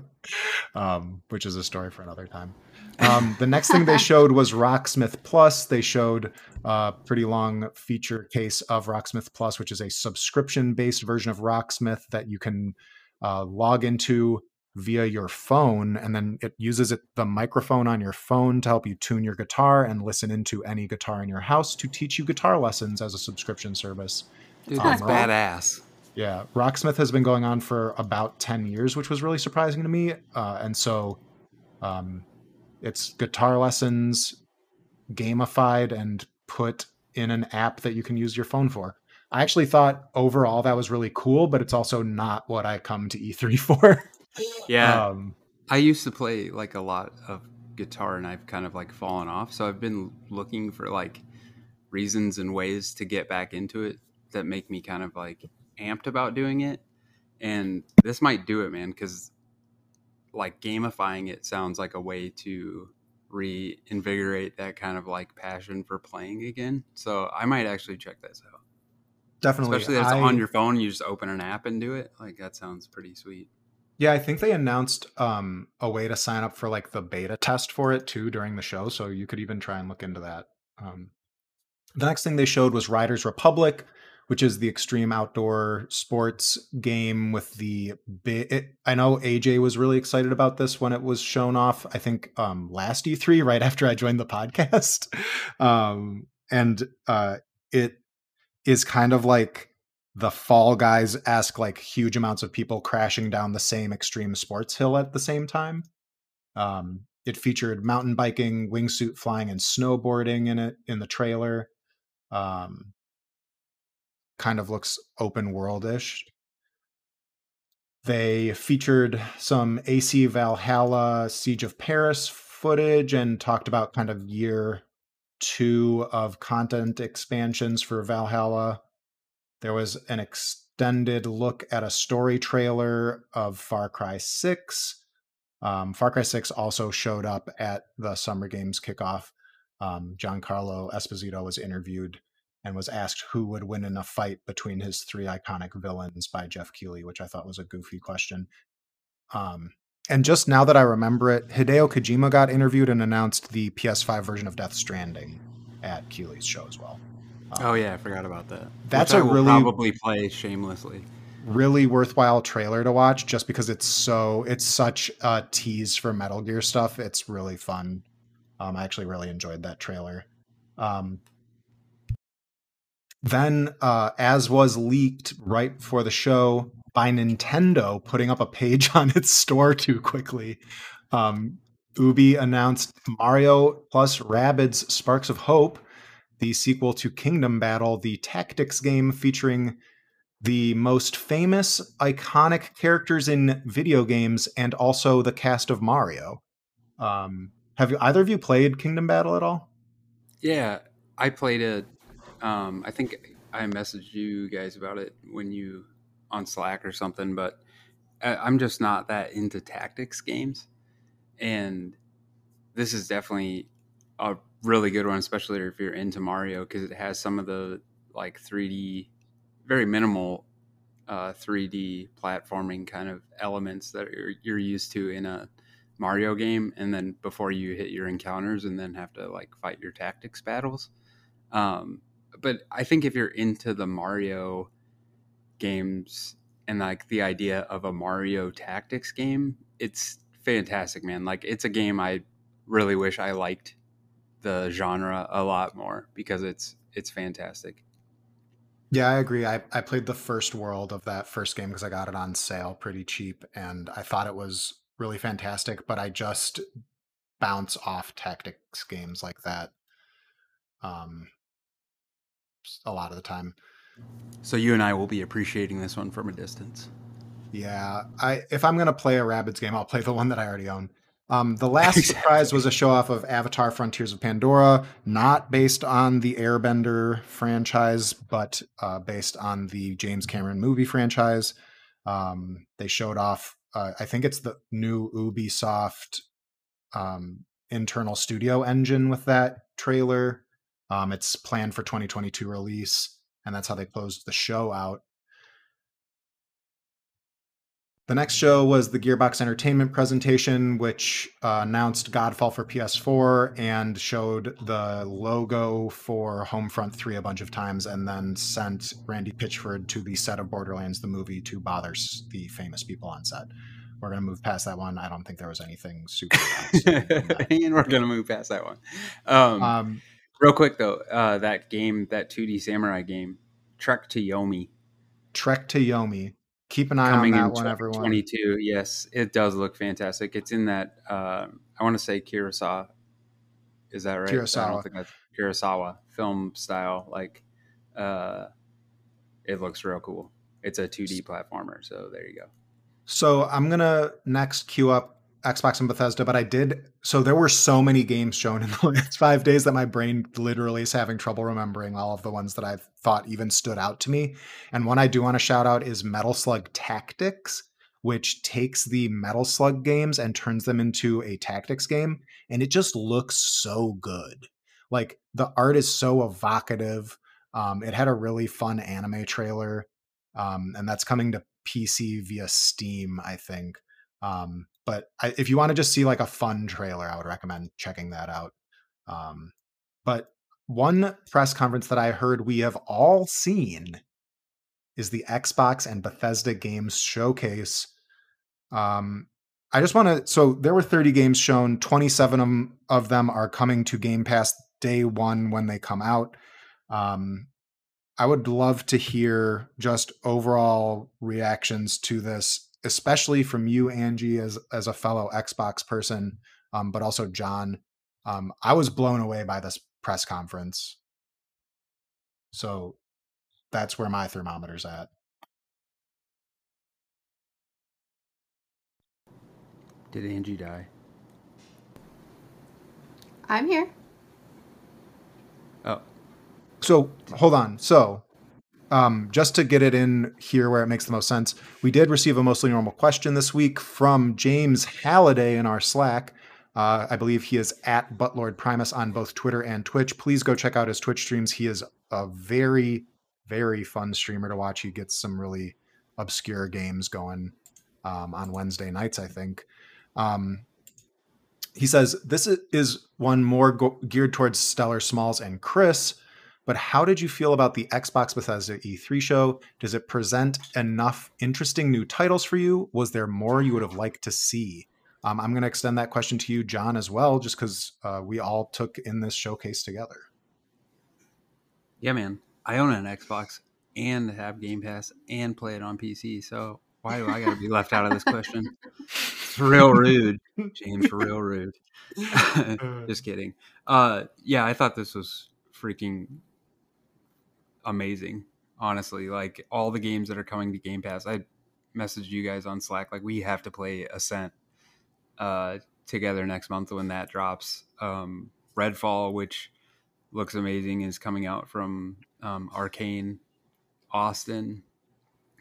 um, which is a story for another time. Um, the next thing they showed was Rocksmith Plus. They showed a pretty long feature case of Rocksmith Plus, which is a subscription-based version of Rocksmith that you can uh, log into via your phone, and then it uses it the microphone on your phone to help you tune your guitar and listen into any guitar in your house to teach you guitar lessons as a subscription service. Dude, Um, that's Rock- badass. Yeah, Rocksmith has been going on for about 10 years, which was really surprising to me. Uh, and so um, it's guitar lessons gamified and put in an app that you can use your phone for. I actually thought overall that was really cool, but it's also not what I come to E3 for. Yeah. Um, I used to play like a lot of guitar and I've kind of like fallen off. So I've been looking for like reasons and ways to get back into it that make me kind of like amped about doing it. And this might do it, man, because like gamifying it sounds like a way to reinvigorate that kind of like passion for playing again. So I might actually check this out. definitely. Especially that it's I- on your phone, you just open an app and do it. Like that sounds pretty sweet. Yeah, I think they announced um, a way to sign up for like the beta test for it too during the show, so you could even try and look into that. Um, the next thing they showed was Riders Republic, which is the extreme outdoor sports game with the I know AJ was really excited about this when it was shown off. I think um, last E3, right after I joined the podcast, um, and uh, it is kind of like the Fall Guys ask like huge amounts of people crashing down the same extreme sports hill at the same time. Um, it featured mountain biking, wingsuit flying, and snowboarding in it in the trailer. Um, kind of looks open worldish. They featured some AC Valhalla Siege of Paris footage and talked about kind of year two of content expansions for Valhalla. There was an extended look at a story trailer of Far Cry 6. Um, Far Cry 6 also showed up at the Summer Games kickoff. Um, Giancarlo Esposito was interviewed and was asked who would win in a fight between his three iconic villains by Jeff Keighley, which I thought was a goofy question. Um, and just now that I remember it, Hideo Kojima got interviewed and announced the PS5 version of Death Stranding at Keighley's show as well. Um, oh yeah, I forgot about that. That's Which a really probably play shamelessly. Really worthwhile trailer to watch, just because it's so it's such a tease for Metal Gear stuff. It's really fun. Um, I actually really enjoyed that trailer. Um, then, uh, as was leaked right before the show by Nintendo putting up a page on its store too quickly, um, Ubi announced Mario plus Rabbids Sparks of Hope, the sequel to Kingdom Battle, the tactics game featuring the most famous, iconic characters in video games and also the cast of Mario. Um, have you, either of you played Kingdom Battle at all? Yeah, I played it um, I think I messaged you guys about it when you on Slack or something, but I'm just not that into tactics games, and this is definitely a really good one, especially if you're into Mario because it has some of the like 3D, very minimal uh, 3D platforming kind of elements that you're, you're used to in a Mario game, and then before you hit your encounters and then have to like fight your tactics battles. Um, but I think if you're into the Mario games and like the idea of a Mario Tactics game, it's fantastic, man. Like it's a game I really wish I liked the genre a lot more because it's it's fantastic. Yeah, I agree. I, I played the first world of that first game because I got it on sale pretty cheap and I thought it was really fantastic, but I just bounce off tactics games like that. Um, a lot of the time. So you and I will be appreciating this one from a distance. Yeah, I if I'm gonna play a Rabbids game, I'll play the one that I already own. Um, the last exactly. surprise was a show off of Avatar: Frontiers of Pandora, not based on the Airbender franchise, but uh, based on the James Cameron movie franchise. Um, they showed off. Uh, I think it's the new Ubisoft um, internal studio engine with that trailer. Um, it's planned for 2022 release, and that's how they closed the show out. The next show was the Gearbox Entertainment presentation, which uh, announced Godfall for PS4 and showed the logo for Homefront 3 a bunch of times, and then sent Randy Pitchford to the set of Borderlands, the movie, to bother the famous people on set. We're going to move past that one. I don't think there was anything super. and we're going to move past that one. Um, um, Real quick though, uh, that game, that 2D samurai game, Trek to Yomi. Trek to Yomi. Keep an eye Coming on that one, everyone. 22. Yes, it does look fantastic. It's in that. Uh, I want to say Kurosawa. Is that right? Kurosawa. I don't think that's Kurosawa film style. Like, uh, it looks real cool. It's a 2D platformer. So there you go. So I'm gonna next queue up Xbox and Bethesda, but I did. So there were so many games shown in the last five days that my brain literally is having trouble remembering all of the ones that I thought even stood out to me. And one I do want to shout out is Metal Slug Tactics, which takes the Metal Slug games and turns them into a tactics game. And it just looks so good. Like the art is so evocative. Um, it had a really fun anime trailer. Um, and that's coming to PC via Steam, I think. Um, but I, if you want to just see like a fun trailer, I would recommend checking that out. Um, but one press conference that I heard we have all seen is the Xbox and Bethesda Games Showcase. Um, I just want to. So there were 30 games shown. 27 of them are coming to Game Pass day one when they come out. Um, I would love to hear just overall reactions to this especially from you, Angie, as as a fellow Xbox person, um, but also John. Um, I was blown away by this press conference. So that's where my thermometer's at. Did Angie die? I'm here. Oh. So hold on. So um, just to get it in here where it makes the most sense, we did receive a mostly normal question this week from James Halliday in our Slack. Uh, I believe he is at Butlord Primus on both Twitter and Twitch. Please go check out his Twitch streams. He is a very, very fun streamer to watch. He gets some really obscure games going um, on Wednesday nights, I think. Um, he says this is one more go- geared towards Stellar Smalls and Chris. But how did you feel about the Xbox Bethesda E3 show? Does it present enough interesting new titles for you? Was there more you would have liked to see? Um, I'm going to extend that question to you, John, as well, just because uh, we all took in this showcase together. Yeah, man. I own an Xbox and have Game Pass and play it on PC. So why do I got to be left out of this question? It's real rude, James. Real rude. Just kidding. Uh, yeah, I thought this was freaking amazing. Honestly, like all the games that are coming to Game Pass, I messaged you guys on Slack like we have to play Ascent uh, together next month when that drops. Um, Redfall, which looks amazing, is coming out from um, Arkane Austin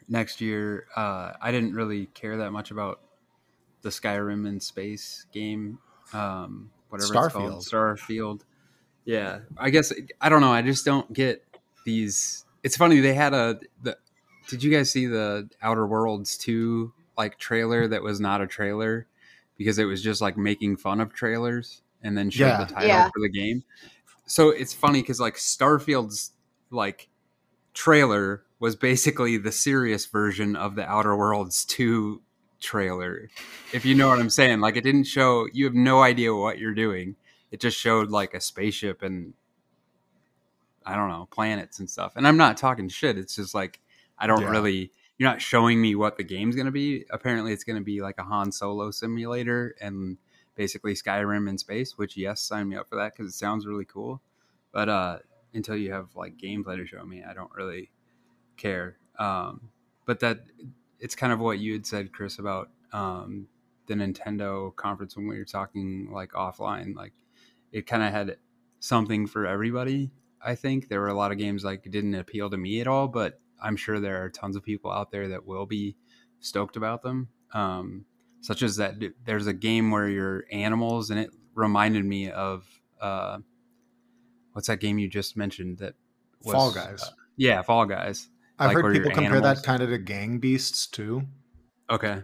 next year. Uh, I didn't really care that much about the Skyrim in space game, um, whatever Starfield. it's called, Starfield. Yeah, I guess I don't know. I just don't get these. It's funny they had a. The, did you guys see the Outer Worlds two like trailer that was not a trailer because it was just like making fun of trailers and then showed yeah. the title yeah. for the game. So it's funny because like Starfield's like trailer was basically the serious version of the Outer Worlds 2 trailer. If you know what I'm saying, like it didn't show you have no idea what you're doing. It just showed like a spaceship and I don't know, planets and stuff. And I'm not talking shit. It's just like I don't yeah. really you're not showing me what the game's going to be. Apparently it's going to be like a Han Solo simulator and basically Skyrim in space, which yes, sign me up for that cuz it sounds really cool. But uh until you have like gameplay to show me, I don't really care. Um but that it's kind of what you had said Chris about um the Nintendo conference when we were talking like offline like it kind of had something for everybody I think there were a lot of games like didn't appeal to me at all, but I'm sure there are tons of people out there that will be stoked about them. Um, such as that there's a game where you're animals, and it reminded me of uh, what's that game you just mentioned? That was, Fall Guys. Uh, yeah, Fall Guys. I've like heard people compare animals. that kind of to Gang Beasts too. Okay.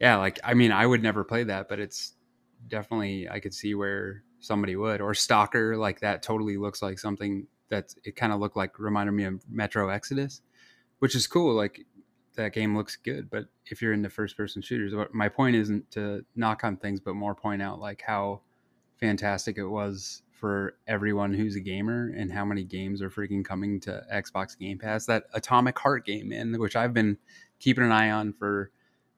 Yeah, like I mean, I would never play that, but it's definitely I could see where somebody would or stalker like that totally looks like something that it kind of looked like reminded me of metro exodus which is cool like that game looks good but if you're into first person shooters my point isn't to knock on things but more point out like how fantastic it was for everyone who's a gamer and how many games are freaking coming to xbox game pass. That atomic heart game in which i've been keeping an eye on for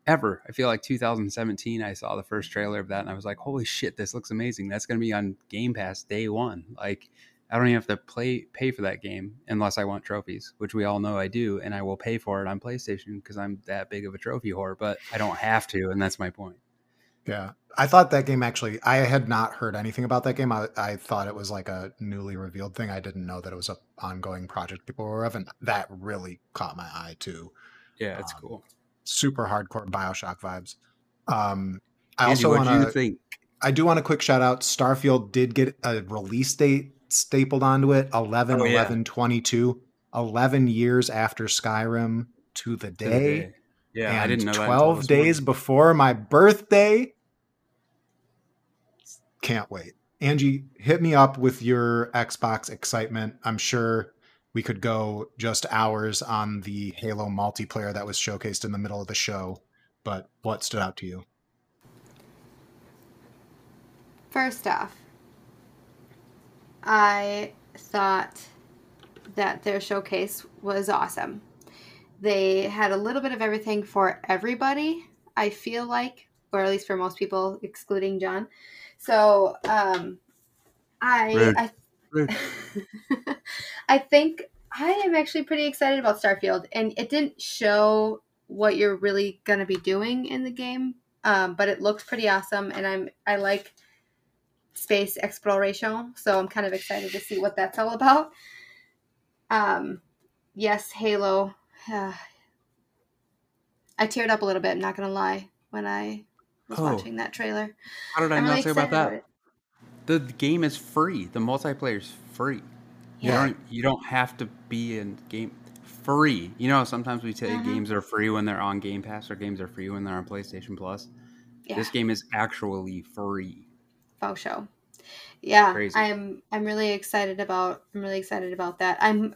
ever. I feel like 2017, I saw the first trailer of that and I was like, holy shit, this looks amazing. That's going to be on Game Pass day one. Like, I don't even have to play pay for that game unless I want trophies, which we all know I do, and I will pay for it on PlayStation because I'm that big of a trophy whore. But I don't have to, and that's my point. Yeah, I thought that game actually. I had not heard anything about that game. I, I thought it was like a newly revealed thing. I didn't know that it was a ongoing project people were of, and that really caught my eye too. Yeah, it's um, cool super hardcore Bioshock vibes. Um, I Andy, also want to think. I do want a quick shout out. Starfield did get a release date stapled onto it 11 oh, 11 yeah. 22 11 years after Skyrim to the day. To the day. Yeah, and I didn't know 12 days before my birthday. Can't wait. Angie, hit me up with your Xbox excitement. I'm sure we could go just hours on the Halo multiplayer that was showcased in the middle of the show. But what stood out to you? First off, I thought that their showcase was awesome. They had a little bit of everything for everybody, I feel like, or at least for most people, excluding John. So, um, I, I I think I am actually pretty excited about Starfield, and it didn't show what you're really going to be doing in the game, um, but it looks pretty awesome, and I'm I like space exploration, so I'm kind of excited to see what that's all about. Um, yes, Halo. Uh, I teared up a little bit. I'm not gonna lie when I was Oh. watching that trailer. How did I I'm not really say about that? The, the game is free. The multiplayer is free. You Yeah. don't you don't have to be in game free. You know, sometimes we say Mhm. games are free when they're on Game Pass or games are free when they're on PlayStation Plus. Yeah, This game is actually free. faux show. Yeah, Crazy. I'm. I'm really excited about. I'm really excited about that. I'm.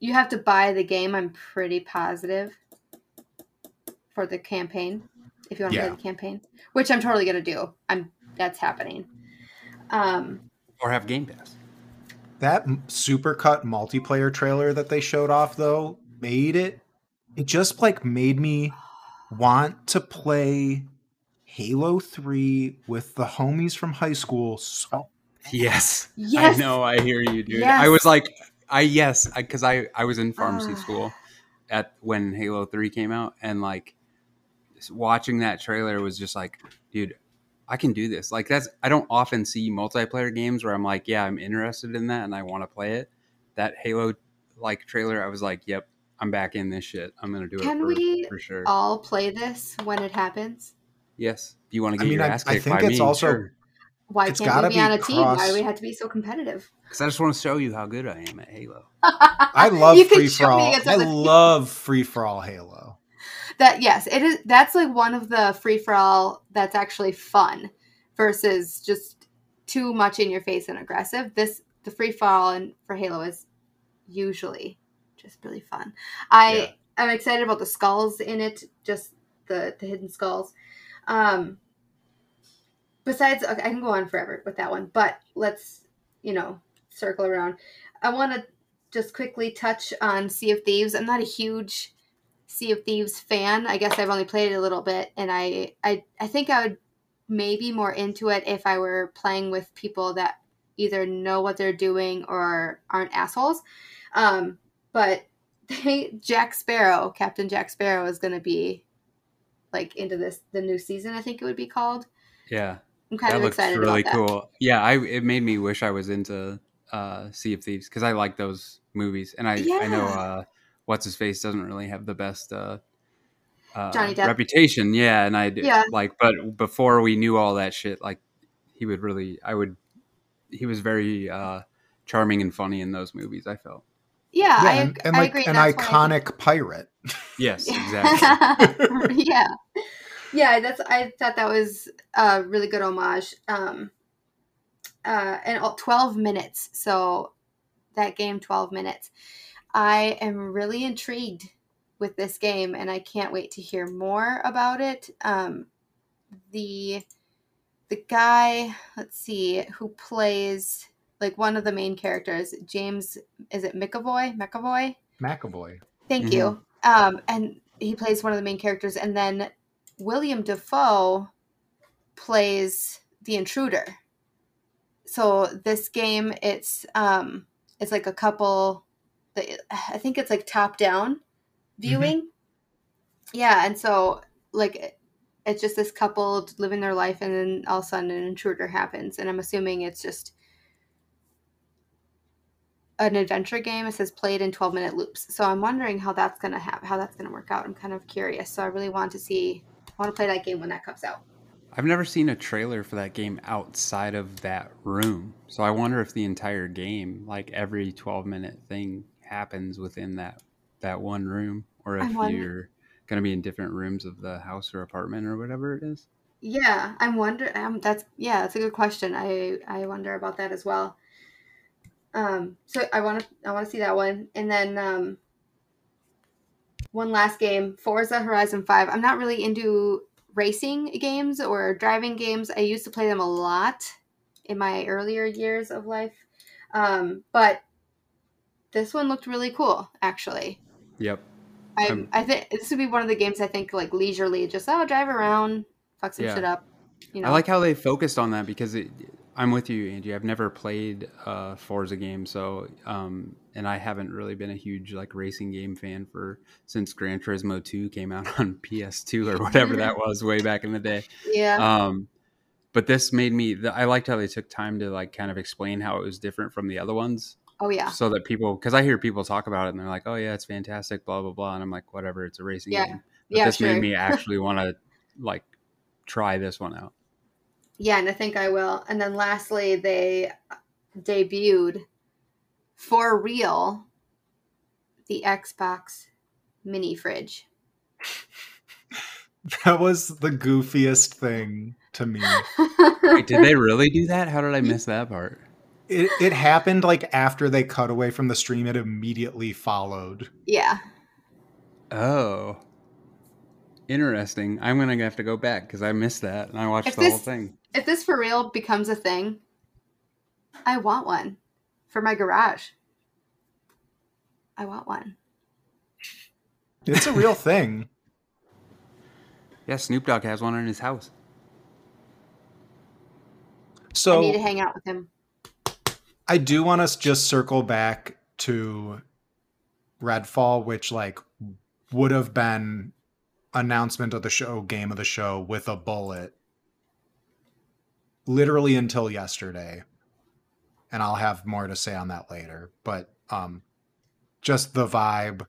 You have to buy the game. I'm pretty positive for the campaign. If you want to Yeah. play the campaign, which I'm totally gonna do. I'm. That's happening. Um. Or have Game Pass. That m- supercut multiplayer trailer that they showed off though made it it just like made me want to play Halo 3 with the homies from high school so Yes. Yes. I know. I hear you, dude. Yes. I was like, I yes, because I, I was in pharmacy Ah. school at when Halo Three came out, and like watching that trailer was just like, dude, I can do this. Like that's I don't often see multiplayer games where I'm like, yeah, I'm interested in that and I want to play it. That Halo like trailer, I was like, yep, I'm back in this shit. I'm gonna do it Can for, we for sure. all play this when it happens? yes, if you want to I get mean, your I- ass I kicked think by it's me, also- sure. Why It's can't we be be on a team? Why do we have to be so competitive? Because I just want to show you how good I am at Halo. I love You free for all. against I love free for all Halo. That yes, it is. That's like one of the free for all that's actually fun versus just too much in your face and aggressive. This the free for all and for Halo is usually just really fun. I Yeah. I'm excited about the skulls in it, just the the hidden skulls. Um, besides, okay, I can go on forever with that one, but let's you know circle around. I want to just quickly touch on Sea of Thieves. I'm not a huge Sea of Thieves fan. I guess I've only played it a little bit, and I I I think I would maybe more into it if I were playing with people that either know what they're doing or aren't assholes. Um, but they, Jack Sparrow, Captain Jack Sparrow, is going to be like into this the new season. I think it would be called. Yeah, I'm kind that of looks excited really about that. cool. Yeah, I it made me wish I was into uh, Sea of Thieves because I like those movies, and I I know uh, what's his face doesn't really have the best uh, uh, Johnny Depp. reputation. Yeah, and I Yeah. like, but before we knew all that shit, like he would really, I would, he was very uh, charming and funny in those movies. I felt. Yeah, I, and, and I like agree. an That's why iconic pirate. Yes, exactly. yeah, yeah. That's I thought that was a really good homage. Um, uh, and all- twelve minutes. So that game, twelve minutes. I am really intrigued with this game, and I can't wait to hear more about it. Um, the the guy, let's see, who plays like one of the main characters, James. Is it McAvoy? McAvoy. McAvoy. Thank you. Um, and he plays one of the main characters, and then William Dafoe plays the intruder. So this game, it's um, it's like a couple. I think it's like top down mm-hmm. viewing. Yeah, and so like it's just this couple living their life, and then all of a sudden an intruder happens, and I'm assuming it's just an adventure game. It says played in 12 minute loops. So I'm wondering how that's gonna have how that's gonna work out. I'm kind of curious. So I really want to see. I want to play that game when that comes out. I've never seen a trailer for that game outside of that room. So I wonder if the entire game, like every 12 minute thing happens within that that one room or if wonder- you're going to be in different rooms of the house or apartment or whatever it is. Yeah, I'm wondering. Um, that's yeah, that's a good question. I I wonder about that as well. Um, so I want to I want to see that one, and then um, one last game, Forza Horizon Five. I'm not really into racing games or driving games. I used to play them a lot in my earlier years of life, um, but this one looked really cool, actually. Yep. I I think this would be one of the games I think like leisurely, just oh drive around, fuck some Yeah. shit up. You know, I like how they focused on that because it, I'm with you, Angie. I've never played a Forza game, so um, and I haven't really been a huge like racing game fan for since Gran Turismo 2 came out on PS2 or whatever that was way back in the day. yeah, Um, but this made me. I liked how they took time to like kind of explain how it was different from the other ones. Oh yeah. so that people because I hear people talk about it and they're like, "Oh yeah, it's fantastic," blah blah blah, and I'm like, "Whatever, it's a racing Yeah. game." But Yeah, this sure. made me actually want to like try this one out. Yeah, and I think I will. And then lastly, they uh, debuted for real the Xbox mini fridge. That was the goofiest thing to me. Wait, did they really do that? How did I miss that part? It, it happened like after they cut away from the stream, it immediately followed. yeah. Oh, interesting. I'm gonna have to go back because I missed that and I watched If the whole thing. If this for real becomes a thing, I want one for my garage. I want one. It's a real thing. Yeah, Snoop Dogg has one in his house. So I need to hang out with him. I do want us just circle back to Redfall, which like would have been announcement of the show, game of the show with a bullet, literally until yesterday. And I'll have more to say on that later. But um, just the vibe,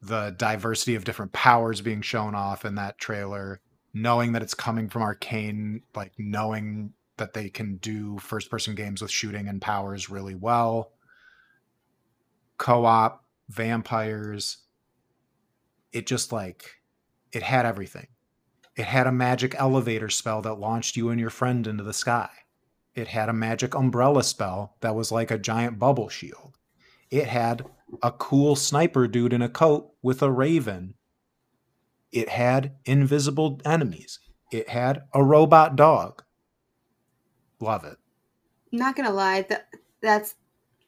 the diversity of different powers being shown off in that trailer, knowing that it's coming from Arkane, like knowing that they can do first person games with shooting and powers really well. Co op, vampires. It just like, it had everything. It had a magic elevator spell that launched you and your friend into the sky. It had a magic umbrella spell that was like a giant bubble shield. It had a cool sniper dude in a coat with a raven. It had invisible enemies. It had a robot dog. Love it. I'm not gonna lie, that that's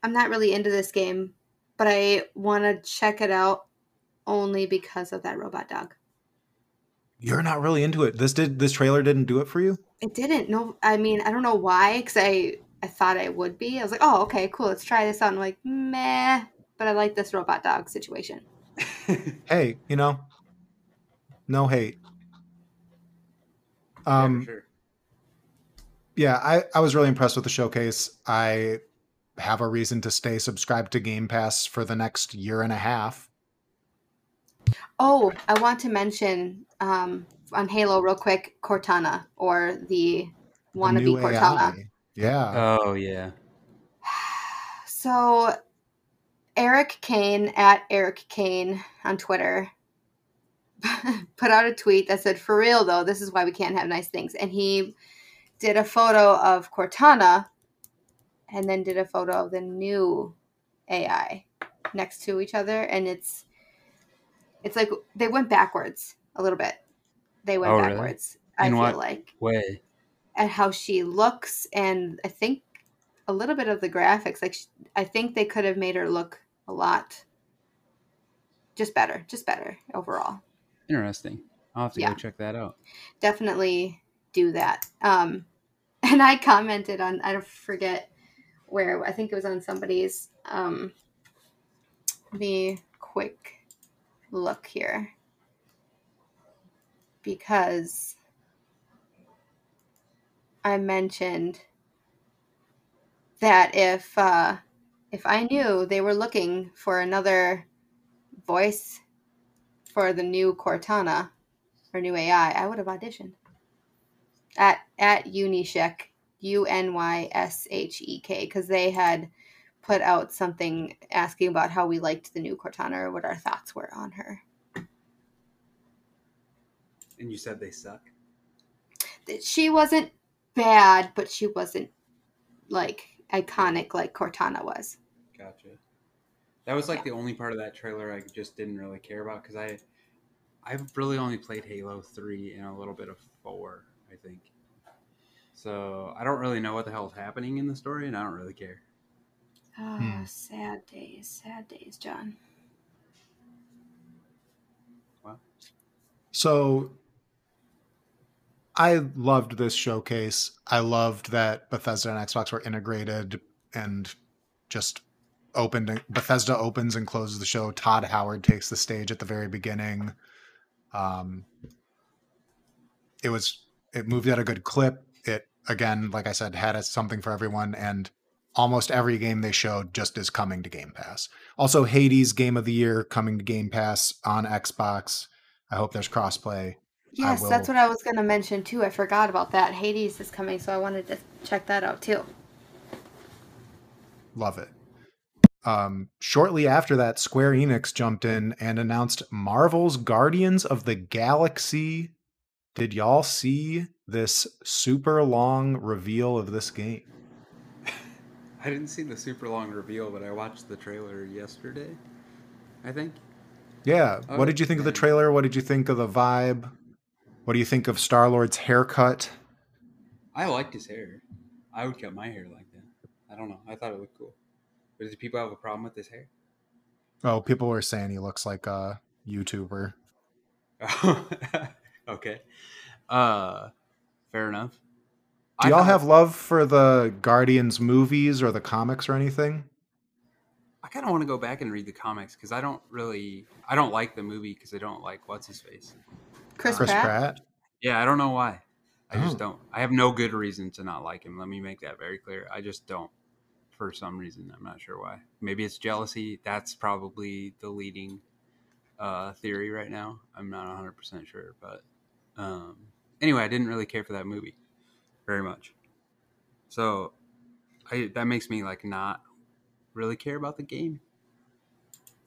I'm not really into this game, but I want to check it out only because of that robot dog. You're not really into it. This did this trailer didn't do it for you? It didn't. No, I mean I don't know why, because I I thought I would be. I was like, oh okay, cool, let's try this out. I'm like, meh, but I like this robot dog situation. Hey, you know, no hate. Yeah, Um, for sure. Yeah, I, I was really impressed with the showcase. I have a reason to stay subscribed to Game Pass for the next year and a half. Oh, I want to mention um, on Halo real quick, Cortana or the The wannabe new Cortana. AI. Yeah. Oh yeah. So, Eric Kane at Eric Kane on Twitter put out a tweet that said, "For real though, this is why we can't have nice things." And he did a photo of Cortana, and then did a photo of the new AI next to each other, and it's it's like they went backwards a little bit. They went Oh, really? backwards. I In feel like Way. and how she looks and i think a little bit of the graphics like sh- i think they could have made her look a lot just better just better overall Interesting. I'll have to Yeah. go check that out. definitely do that. Um and i commented on i don't forget where i think it was on somebody's um me quick look here. Because i mentioned that if uh if i knew they were looking for another voice for the new cortana or new ai i would have auditioned at at Unyshek, U N Y S H E K, because they had put out something asking about how we liked the new Cortana or what our thoughts were on her. And you said they suck. That She wasn't bad, but she wasn't like iconic like Cortana was. Gotcha. That was like the only part of that trailer I just didn't really care about because I, I've really only played Halo three and a little bit of four, I think. So I don't really know what the hell is happening in the story, and I don't really care. Oh, Hmm. sad days, sad days, John. So I loved this showcase. I loved that Bethesda and Xbox were integrated and just opened. Bethesda opens and closes the show. Todd Howard takes the stage at the very beginning. Um, it was it moved at a good clip. It again, like I said, had a, something for everyone, and almost every game they showed just is coming to Game Pass. Also, Hades Game of the Year coming to Game Pass on Xbox. I hope there's crossplay. Yes, will- that's what I was going to mention too. I forgot about that. Hades is coming, so I wanted to check that out too. Love it. Um, shortly after that, Square Enix jumped in and announced Marvel's Guardians of the Galaxy. Did y'all see this super long reveal of this game? I didn't see the super long reveal, but I watched the trailer yesterday. I think. Yeah. Oh, what did you think of the trailer? What did you think of the vibe? What do you think of Star Lord's haircut? I liked his hair. I would cut my hair like that. I don't know. I thought it looked cool. But did people have a problem with his hair? Oh, people were saying he looks like a YouTuber. okay. Uh, fair enough. Do y'all have love for the Guardians movies or the comics or anything? I kind of want to go back and read the comics because I don't really. I don't like the movie because I don't like what's his face. Chris, Chris Pratt. Pratt? Yeah, I don't know why. I just Oh. don't. I have no good reason to not like him. Let me make that very clear. I just don't. For some reason, I'm not sure why. Maybe it's jealousy. That's probably the leading uh, theory right now. I'm not 100 percent sure, but um, anyway, I didn't really care for that movie very much. So I, that makes me like not really care about the game.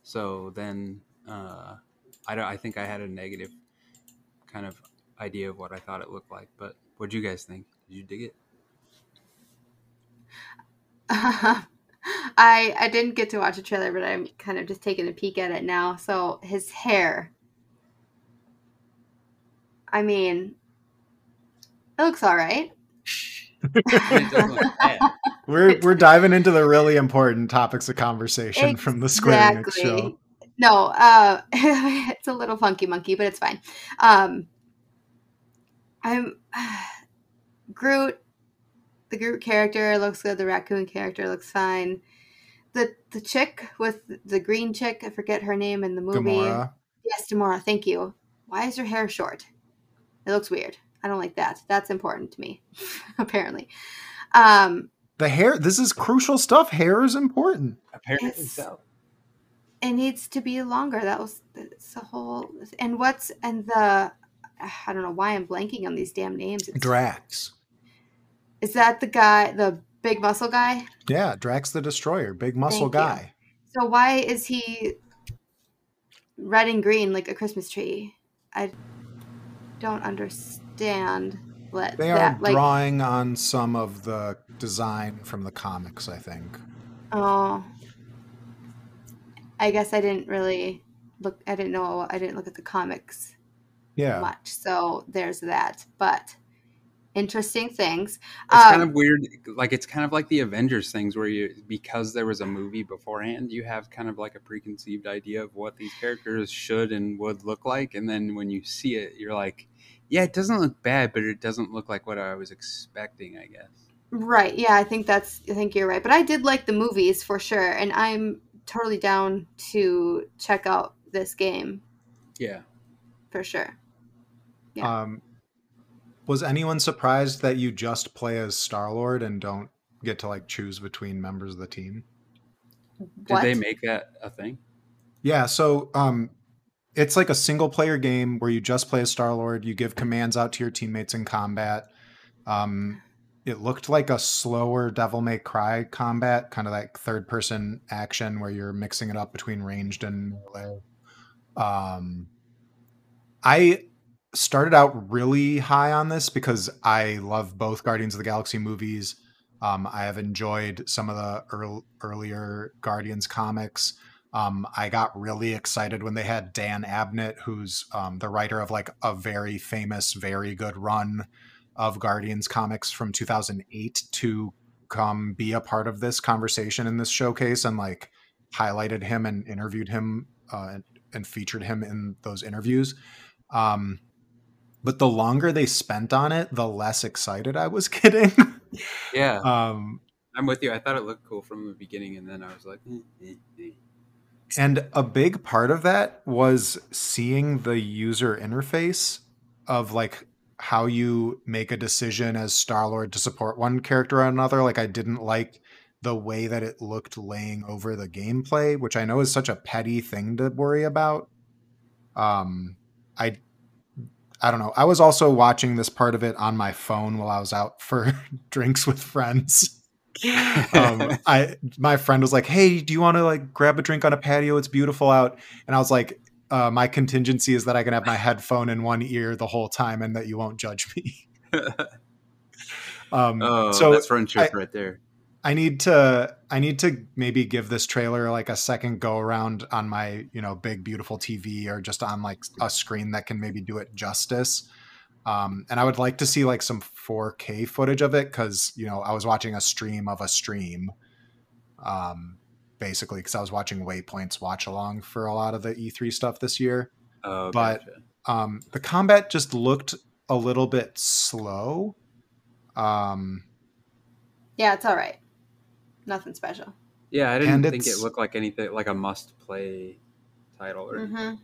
So then uh, I don't. I think I had a negative kind of idea of what I thought it looked like. But what do you guys think? Did you dig it? I I didn't get to watch the trailer, but I'm kind of just taking a peek at it now. So his hair. I mean, it looks all right. It doesn't look bad. We're we're diving into the really important topics of conversation from the Square Enix show. No, uh, it's a little funky monkey, but it's fine. Um, I'm Groot. The Groot character looks good. The raccoon character looks fine. The the chick with the green chick, I forget her name in the movie. Gamora. Yes, Gamora. Thank you. Why is her hair short? It looks weird. I don't like that. That's important to me, apparently. Um, The hair. This is crucial stuff. Hair is important. Apparently It's- so. it needs to be longer. That was it's a whole. And what's and the I don't know why I'm blanking on these damn names. It's- Drax. Is that the guy, the big muscle guy? Yeah, Drax the Destroyer, big muscle Thank you. guy. So why is he red and green like a Christmas tree? I don't understand. What They are that like? drawing on some of the design from the comics, I think. Oh, I guess I didn't really look. I didn't know. I didn't look at the comics Yeah. much. So there's that. But interesting things. It's Um, kind of weird. Like it's kind of like the Avengers things, where you because there was a movie beforehand, you have kind of like a preconceived idea of what these characters should and would look like, and then when you see it, you're like, yeah, it doesn't look bad, but it doesn't look like what I was expecting. I guess. Right. Yeah, I think that's I think you're right. But I did like the movies for sure and I'm totally down to check out this game Yeah. for sure. Yeah. Um, was anyone surprised that you just play as Star Lord and don't get to like choose between members of the team? Did they make that a thing? Yeah, so um, it's like a single player game where you just play as Star Lord. You give commands out to your teammates in combat. Um, it looked like a slower Devil May Cry combat, kind of like third person action where you're mixing it up between ranged and melee. Um, I started out really high on this because I love both Guardians of the Galaxy movies. Um, I have enjoyed some of the earl- earlier Guardians comics. Um, I got really excited when they had Dan Abnett, who's um, the writer of like a very famous, very good run of Guardians comics from 2008, to come be a part of this conversation in this showcase and like highlighted him and interviewed him uh, and, and featured him in those interviews. Um, but the longer they spent on it, the less excited I was getting. Yeah, um, I'm with you. I thought it looked cool from the beginning, and then I was like, eh. And a big part of that was seeing the user interface of like how you make a decision as Star Lord to support one character or another. Like I didn't like the way that it looked laying over the gameplay, which I know is such a petty thing to worry about. Um, I I don't know. I was also watching this part of it on my phone while I was out for drinks with friends. um, I my friend was like, "Hey, do you want to like grab a drink on a patio? It's beautiful out." And I was like, uh, "My contingency is that I can have my headphone in one ear the whole time, and that you won't judge me." um, oh, so that's friendship I, right there. I need to I need to maybe give this trailer like a second go around on my, you know, big beautiful TV or just on like a screen that can maybe do it justice. Um, and I would like to see like some 4K footage of it cuz, you know, I was watching a stream of a stream um basically cuz I was watching Waypoints watch along for a lot of the E3 stuff this year. Oh, but gotcha. um the combat just looked a little bit slow. Um yeah, it's all right nothing special. Yeah, I didn't and think it looked like anything like a must play title or mm-hmm.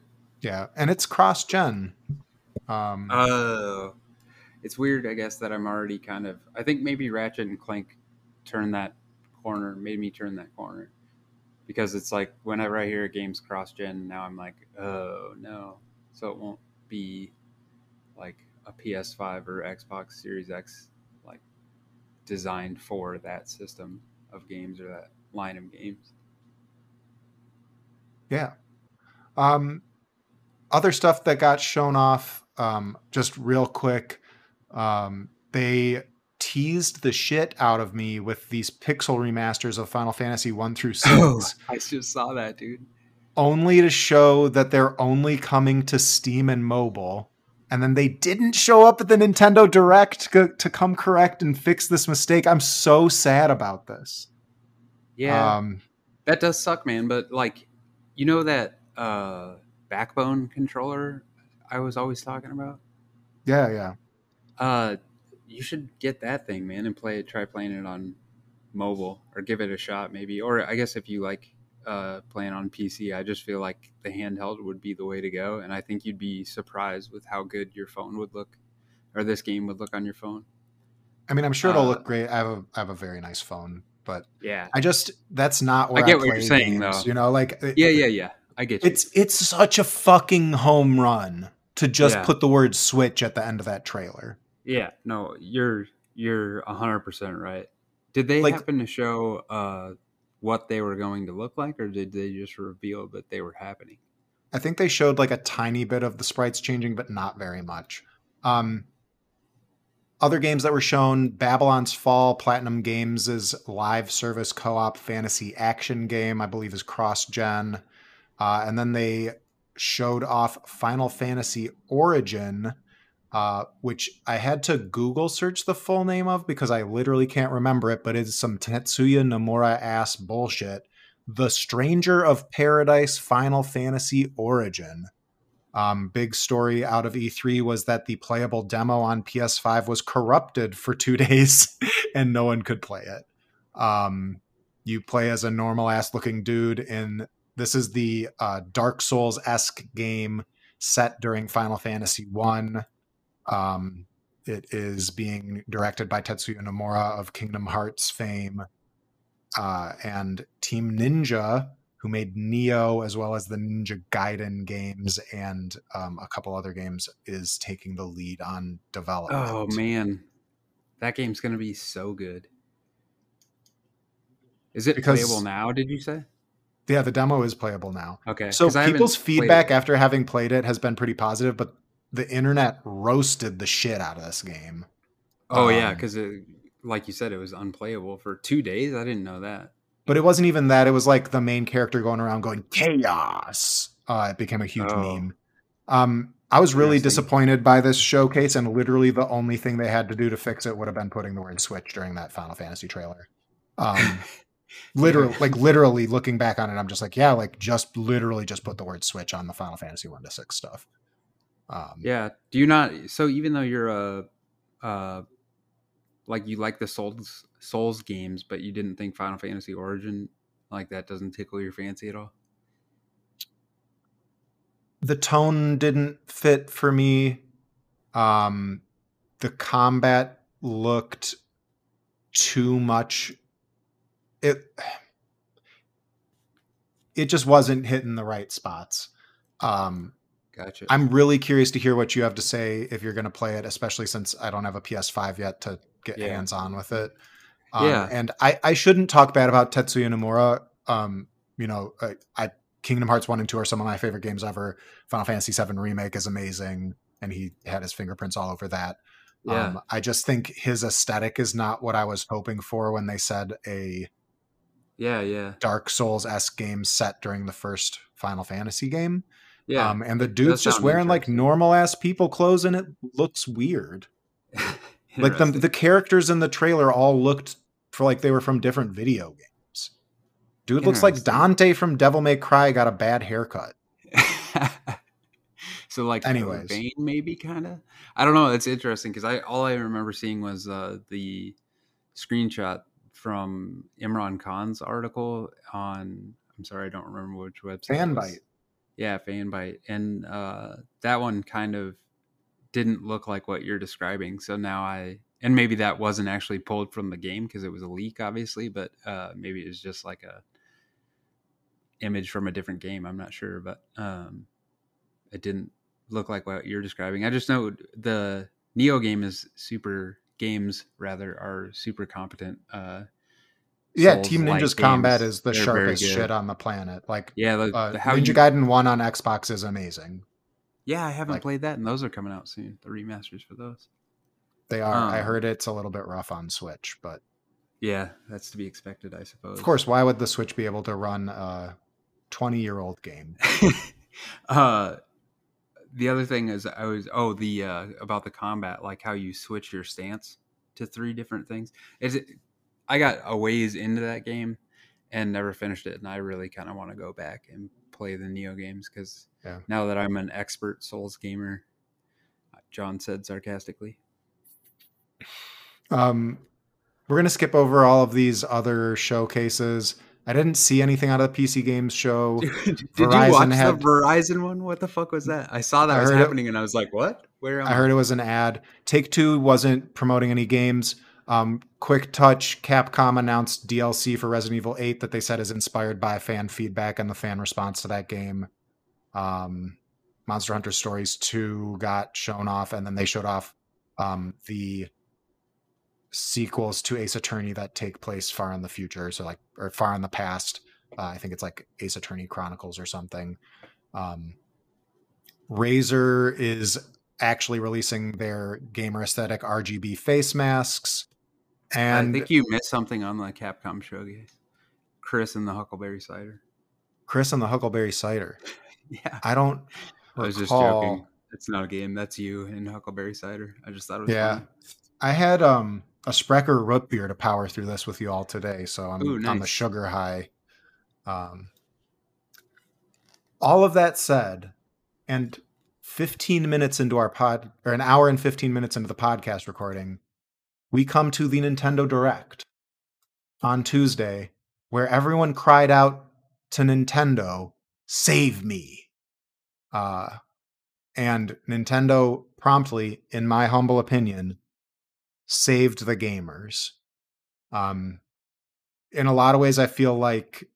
Yeah, and it's cross gen. Um uh, it's weird, I guess, that I'm already kind of I think maybe Ratchet and Clank turned that corner, made me turn that corner. Because it's like whenever I hear a game's cross gen, now I'm like, oh no. So it won't be like a PS5 or Xbox Series X like designed for that system of games or that line of games. Yeah. Um, other stuff that got shown off, um, just real quick. Um, they teased the shit out of me with these pixel remasters of Final Fantasy 1 through 6. Oh, I just saw that, dude. Only to show that they're only coming to Steam and mobile. And then they didn't show up at the Nintendo Direct to, to come correct and fix this mistake. I'm so sad about this. Yeah. Um, that does suck, man. But like, you know that uh, backbone controller I was always talking about? Yeah, yeah. Uh, you should get that thing, man, and play it. Try playing it on mobile, or give it a shot, maybe. Or I guess if you like uh, playing on PC, I just feel like the handheld would be the way to go, and I think you'd be surprised with how good your phone would look, or this game would look on your phone. I mean, I'm sure it'll uh, look great. I have a I have a very nice phone, but yeah, I just that's not where I get I what you're saying games, though. You know, like yeah, yeah, yeah. I get you. It's it's such a fucking home run to just yeah. put the word switch at the end of that trailer. Yeah, no, you're you're hundred percent right. Did they like, happen to show uh, what they were going to look like, or did they just reveal that they were happening? I think they showed like a tiny bit of the sprites changing, but not very much. Um, other games that were shown Babylon's Fall, Platinum Games' live service co op fantasy action game, I believe is cross gen. Uh, and then they showed off Final Fantasy Origin, uh, which I had to Google search the full name of because I literally can't remember it, but it's some Tetsuya Nomura ass bullshit. The Stranger of Paradise Final Fantasy Origin. Um, big story out of E3 was that the playable demo on PS5 was corrupted for two days and no one could play it. Um, you play as a normal ass looking dude in this is the uh, Dark Souls esque game set during Final Fantasy One. Um, it is being directed by Tetsuya Nomura of Kingdom Hearts fame uh, and Team Ninja who made Nioh as well as the Ninja Gaiden games and um, a couple other games, is taking the lead on development. Oh man, that game's going to be so good. Is it because, playable now? Did you say? Yeah, the demo is playable now. Okay. So people's feedback after having played it has been pretty positive, but the internet roasted the shit out of this game. Oh um, yeah, because like you said, it was unplayable for two days. I didn't know that. But it wasn't even that. It was like the main character going around going chaos. Uh, it became a huge oh. meme. Um, I was really disappointed by this showcase, and literally the only thing they had to do to fix it would have been putting the word Switch during that Final Fantasy trailer. Um, literally, like literally looking back on it, I'm just like, yeah, like just literally just put the word Switch on the Final Fantasy one to six stuff. Um, yeah. Do you not? So even though you're a, uh, like you like the Souls Souls games, but you didn't think Final Fantasy Origin like that doesn't tickle your fancy at all? The tone didn't fit for me. Um, the combat looked too much it it just wasn't hitting the right spots. Um, Gotcha. I'm really curious to hear what you have to say if you're going to play it, especially since I don't have a PS5 yet to get Yeah. hands on with it. Um, Yeah. and I, I shouldn't talk bad about Tetsuya Nomura. Um, you know, I, I Kingdom Hearts one and two are some of my favorite games ever. Final Fantasy VII remake is amazing, and he had his fingerprints all over that. yeah. Um, I just think his aesthetic is not what I was hoping for when they said a yeah. Yeah. Dark Souls esque game set during the first Final Fantasy game. Yeah. Um, and the dude's just wearing like normal ass people clothes, and it looks weird. Like the the characters in the trailer all looked for like they were from different video games. Dude looks like Dante from Devil May Cry got a bad haircut. so like Anyways. Bane maybe kind of. I don't know. It's interesting because I all I remember seeing was uh, the screenshot from Imran Khan's article on. I'm sorry, I don't remember which website. Fanbyte. Yeah, Fanbyte, and uh, that one kind of didn't look like what you're describing. So now I, and maybe that wasn't actually pulled from the game because it was a leak, obviously, but uh, maybe it was just like a image from a different game. I'm not sure, but um, it didn't look like what you're describing. I just know the Nioh game is super games rather are super competent. Uh, Yeah, Team Ninja's combat is the They're sharpest shit on the planet. Like Yeah, the, uh, the- how Ninja you, Gaiden One on Xbox is amazing. Yeah, I haven't like- played that, and those are coming out soon. The remasters for those. They are. I Um, heard it's a little bit rough on Switch, but Yeah, that's to be expected, I suppose. of course, why would the Switch be able to run a twenty-year-old game? uh, the other thing is, I was oh the uh, about the combat, like how you switch your stance to three different things. Is it? I got a ways into that game and never finished it, and I really kind of want to go back and play the Nioh games because Yeah. now that I'm an expert Souls gamer, John said sarcastically. Um, we're gonna skip over all of these other showcases. I didn't see anything out of the PC Games show. Did Verizon you watch had- the Verizon one? What the fuck was that? I saw that I was heard it- happening, and I was like, "What? Where am I?" I heard it was an ad. Take Two wasn't promoting any games. Um, Quick Touch, Capcom announced DLC for Resident Evil 8 that they said is inspired by fan feedback and the fan response to that game. Um, Monster Hunter Stories 2 got shown off, and then they showed off um, the sequels to Ace Attorney that take place far in the future, so like or far in the past. Uh, I think it's like Ace Attorney Chronicles or something. Um, Razer is actually releasing their gamer aesthetic RGB face masks. And I think you missed something on the Capcom showcase. Chris and the Huckleberry Cider. Chris and the Huckleberry Cider. Yeah, I don't. I was just joking. It's not a game. That's you and Huckleberry Cider. I just thought it was Yeah. funny. I had um a Sprecher root beer to power through this with you all today, so I'm Ooh, on the sugar high. Um, all of that said, and 15 minutes into our pod, or an hour and 15 minutes into the podcast recording, we come to the Nintendo Direct on Tuesday, where everyone cried out to Nintendo, "Save me!" Uh, and Nintendo promptly, in my humble opinion, saved the gamers. Um, in a lot of ways, I feel like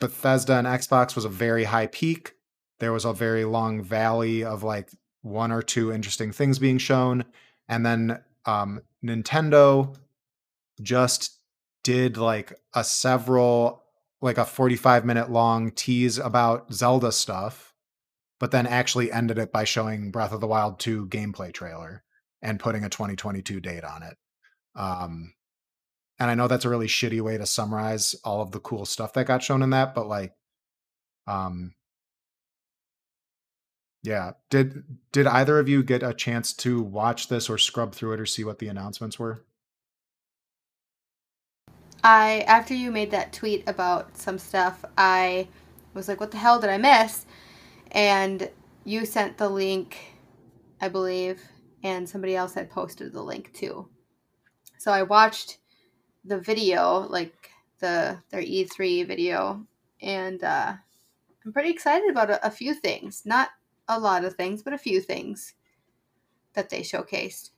Bethesda and Xbox was a very high peak. There was a very long valley of like one or two interesting things being shown, and then um, Nintendo just did like a several like a 45 minute long tease about Zelda stuff, but then actually ended it by showing Breath of the Wild 2 gameplay trailer and putting a 2022 date on it. Um, and I know that's a really shitty way to summarize all of the cool stuff that got shown in that, but like, um, yeah. Did did either of you get a chance to watch this or scrub through it or see what the announcements were? I after you made that tweet about some stuff, I was like, "What the hell did I miss?" And you sent the link, I believe, and somebody else had posted the link too. So I watched the video, like the their E3 video, and uh, I'm pretty excited about a, a few things. Not a lot of things, but a few things that they showcased.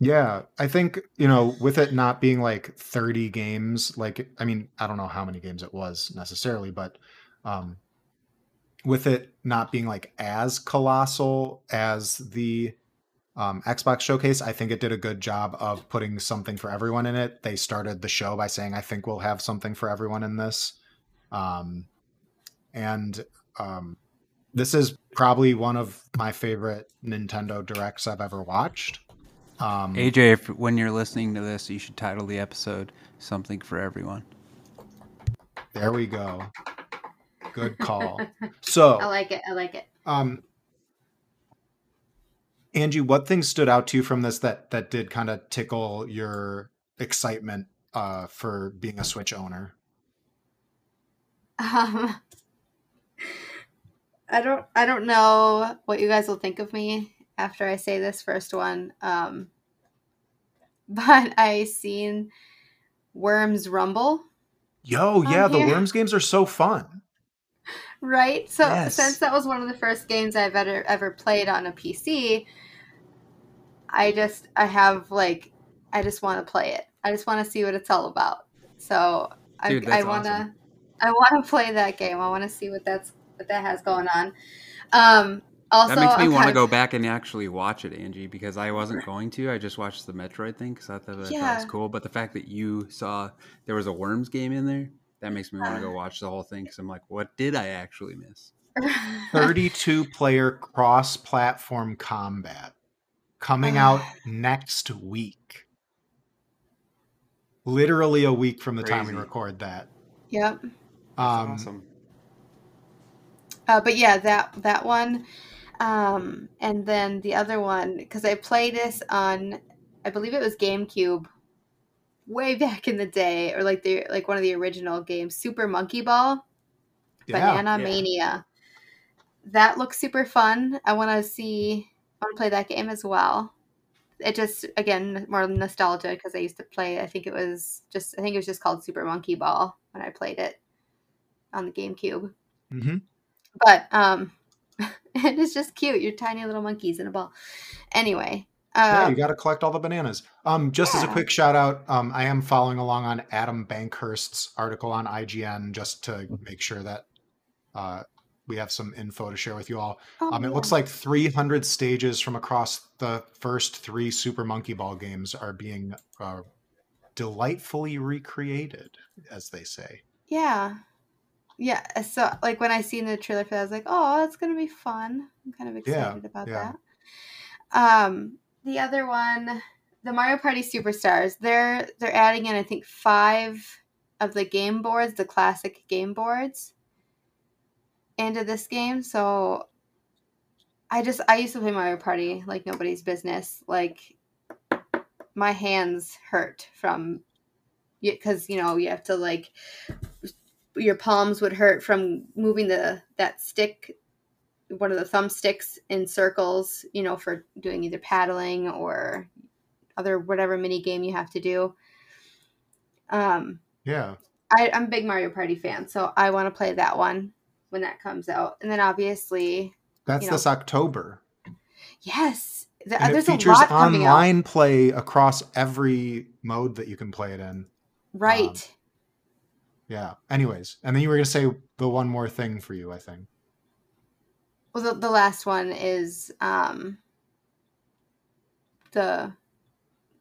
Yeah, I think, you know, with it not being like 30 games, like I mean, I don't know how many games it was necessarily, but um with it not being like as colossal as the um, Xbox showcase, I think it did a good job of putting something for everyone in it. They started the show by saying, "I think we'll have something for everyone in this," um, and um, this is probably one of my favorite Nintendo directs I've ever watched. Um, AJ, if, when you're listening to this, you should title the episode "Something for Everyone." There we go. Good call. So I like it. I like it. Um, Angie, what things stood out to you from this that that did kind of tickle your excitement uh, for being a Switch owner? Um, I don't. I don't know what you guys will think of me after I say this first one. Um, but I seen Worms Rumble. Yo, yeah, the. Worms games are so fun. Right. So Yes. since that was one of the first games I've ever ever played on a PC, I just I have like I just want to play it. I just want to see what it's all about. So Dude, I, I want to awesome. I want to play that game. I want to see what that's what that has going on. Um also that makes me want to go back and actually watch it, Angie, because I wasn't going to. I just watched the Metroid thing because I thought that, that was cool. But the fact that you saw there was a Worms game in there, that makes me want to go watch the whole thing. Because I'm like, what did I actually miss? 32 player cross platform combat coming out next week. Literally a week from the time we record that. Yep. That's Um, awesome. Uh, but yeah, that that one, um, and then the other one because I played this on, I believe it was GameCube, way back in the day, or like the like one of the original games, Super Monkey Ball, Yeah. Banana yeah. Mania. That looks super fun. I want to see. I want to play that game as well. It just again more nostalgia because I used to play. I think it was just. I think it was just called Super Monkey Ball when I played it on the GameCube mhm. but um it's just cute you're tiny little monkeys in a ball anyway yeah, uh you got to collect all the bananas. Um, just as a quick shout out, um, I am following along on Adam Bankhurst's article on IGN just to make sure that uh, we have some info to share with you all. oh, Um, it yeah. looks like 300 stages from across the first three Super Monkey Ball games are being uh, delightfully recreated, as they say. yeah yeah so like when i seen the trailer for that i was like oh that's gonna be fun i'm kind of excited about yeah. that um the other one the mario party superstars they're they're adding in i think five of the game boards the classic game boards into this game so I just I used to play Mario Party like nobody's business. Like my hands hurt from because you know you have to like your palms would hurt from moving the that stick one of the thumbsticks in circles you know for doing either paddling or other whatever mini game you have to do um Yeah. I, i'm a big mario party fan so i want to play that one when that comes out and then obviously That's You know, this October. yes th- And it there's a features lot coming out online play across every mode that you can play it in. right Yeah. Anyways, and then you were going to say the one more thing for you, I think. Well, the, the last one is um, the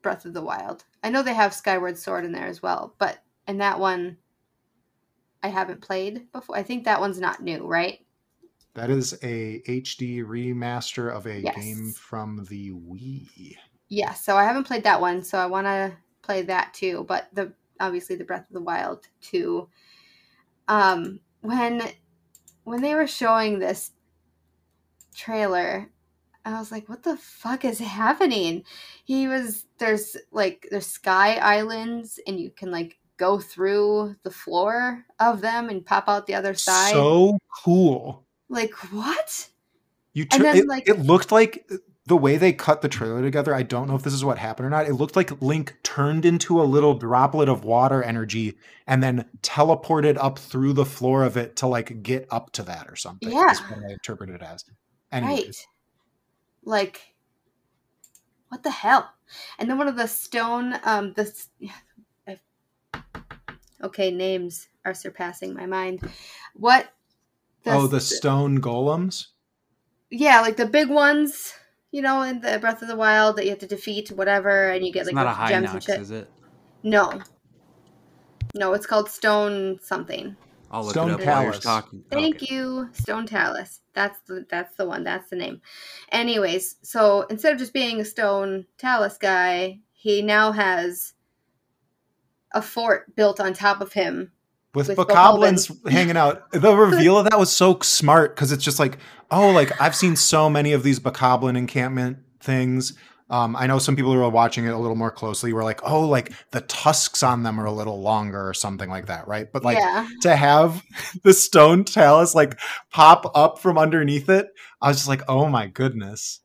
Breath of the Wild. I know they have Skyward Sword in there as well, but and that one I haven't played before. I think that one's not new, right? That is a HD remaster of a Yes. game from the Wii. Yeah, so I haven't played that one, so I want to play that too. But the obviously the Breath of the Wild too. Um, when when they were showing this trailer, I was like, "What the fuck is happening?" He was there's like there's sky islands, and you can like go through the floor of them and pop out the other side. So cool. like what? You And tur- then, it, like- it looked like the way they cut the trailer together. I don't know if this is what happened or not. It looked like Link turned into a little droplet of water energy and then teleported up through the floor of it to like get up to that or something. Yeah. is what I interpreted it as. Anyways, Right. Like what the hell? And then one of the stone, um, the okay, names are surpassing my mind. What? The, oh, the stone golems. Yeah, like the big ones, you know, in the Breath of the Wild that you have to defeat, whatever, and you get it's like not a high gems and shit. is it? No, no, it's called stone something. I'll look Stone it up Talus. while you're talking. Thank okay. you, Stone Talus. That's the that's the one. That's the name. Anyways, so instead of just being a Stone Talus guy, he now has a fort built on top of him with, with bokoblins hanging out. The reveal of that was so smart because it's just like, oh, like I've seen so many of these bokoblin encampment things. Um, I know some people who are watching it a little more closely were like, oh, like the tusks on them are a little longer or something like that, right? But like yeah. to have the stone talus like pop up from underneath it, I was just like, oh my goodness.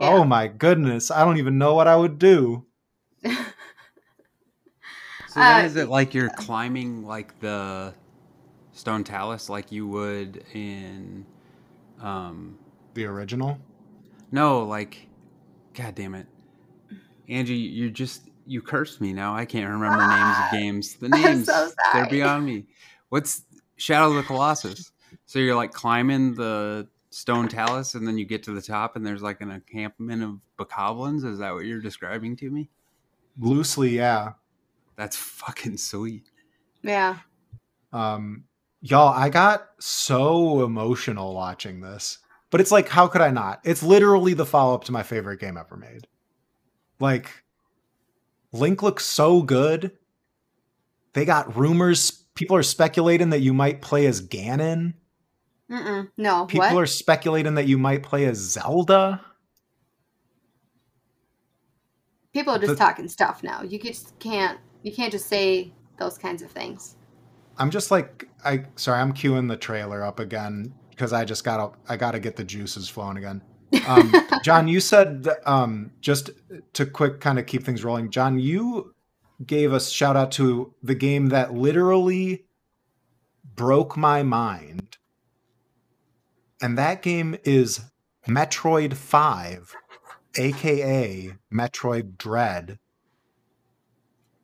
Yeah. Oh my goodness. I don't even know what I would do. so then uh, is it like you're climbing like the stone talus like you would in um the original? No, like God damn it, Angie! You just you cursed me. Now I can't remember names of games. The names so they're beyond me. What's Shadow of the Colossus? So you're like climbing the stone talus, and then you get to the top, and there's like an encampment of bokoblins. Is that what you're describing to me? Loosely, yeah. That's fucking sweet. Yeah. Um, y'all, I got so emotional watching this. But it's like, how could I not? It's literally the follow up to my favorite game ever made. Like, Link looks so good. They got rumors. People are speculating that you might play as Ganon. Mm-mm. No. People what? are speculating that you might play as Zelda. People are just the, talking stuff now. You just can't. You can't just say those kinds of things. I'm just like I. Sorry, I'm queuing the trailer up again because I just gotta I gotta get the juices flowing again. Um, John, you said um, just to quick kind of keep things rolling. John, you gave us shout out to the game that literally broke my mind, and that game is Metroid Five, aka Metroid Dread.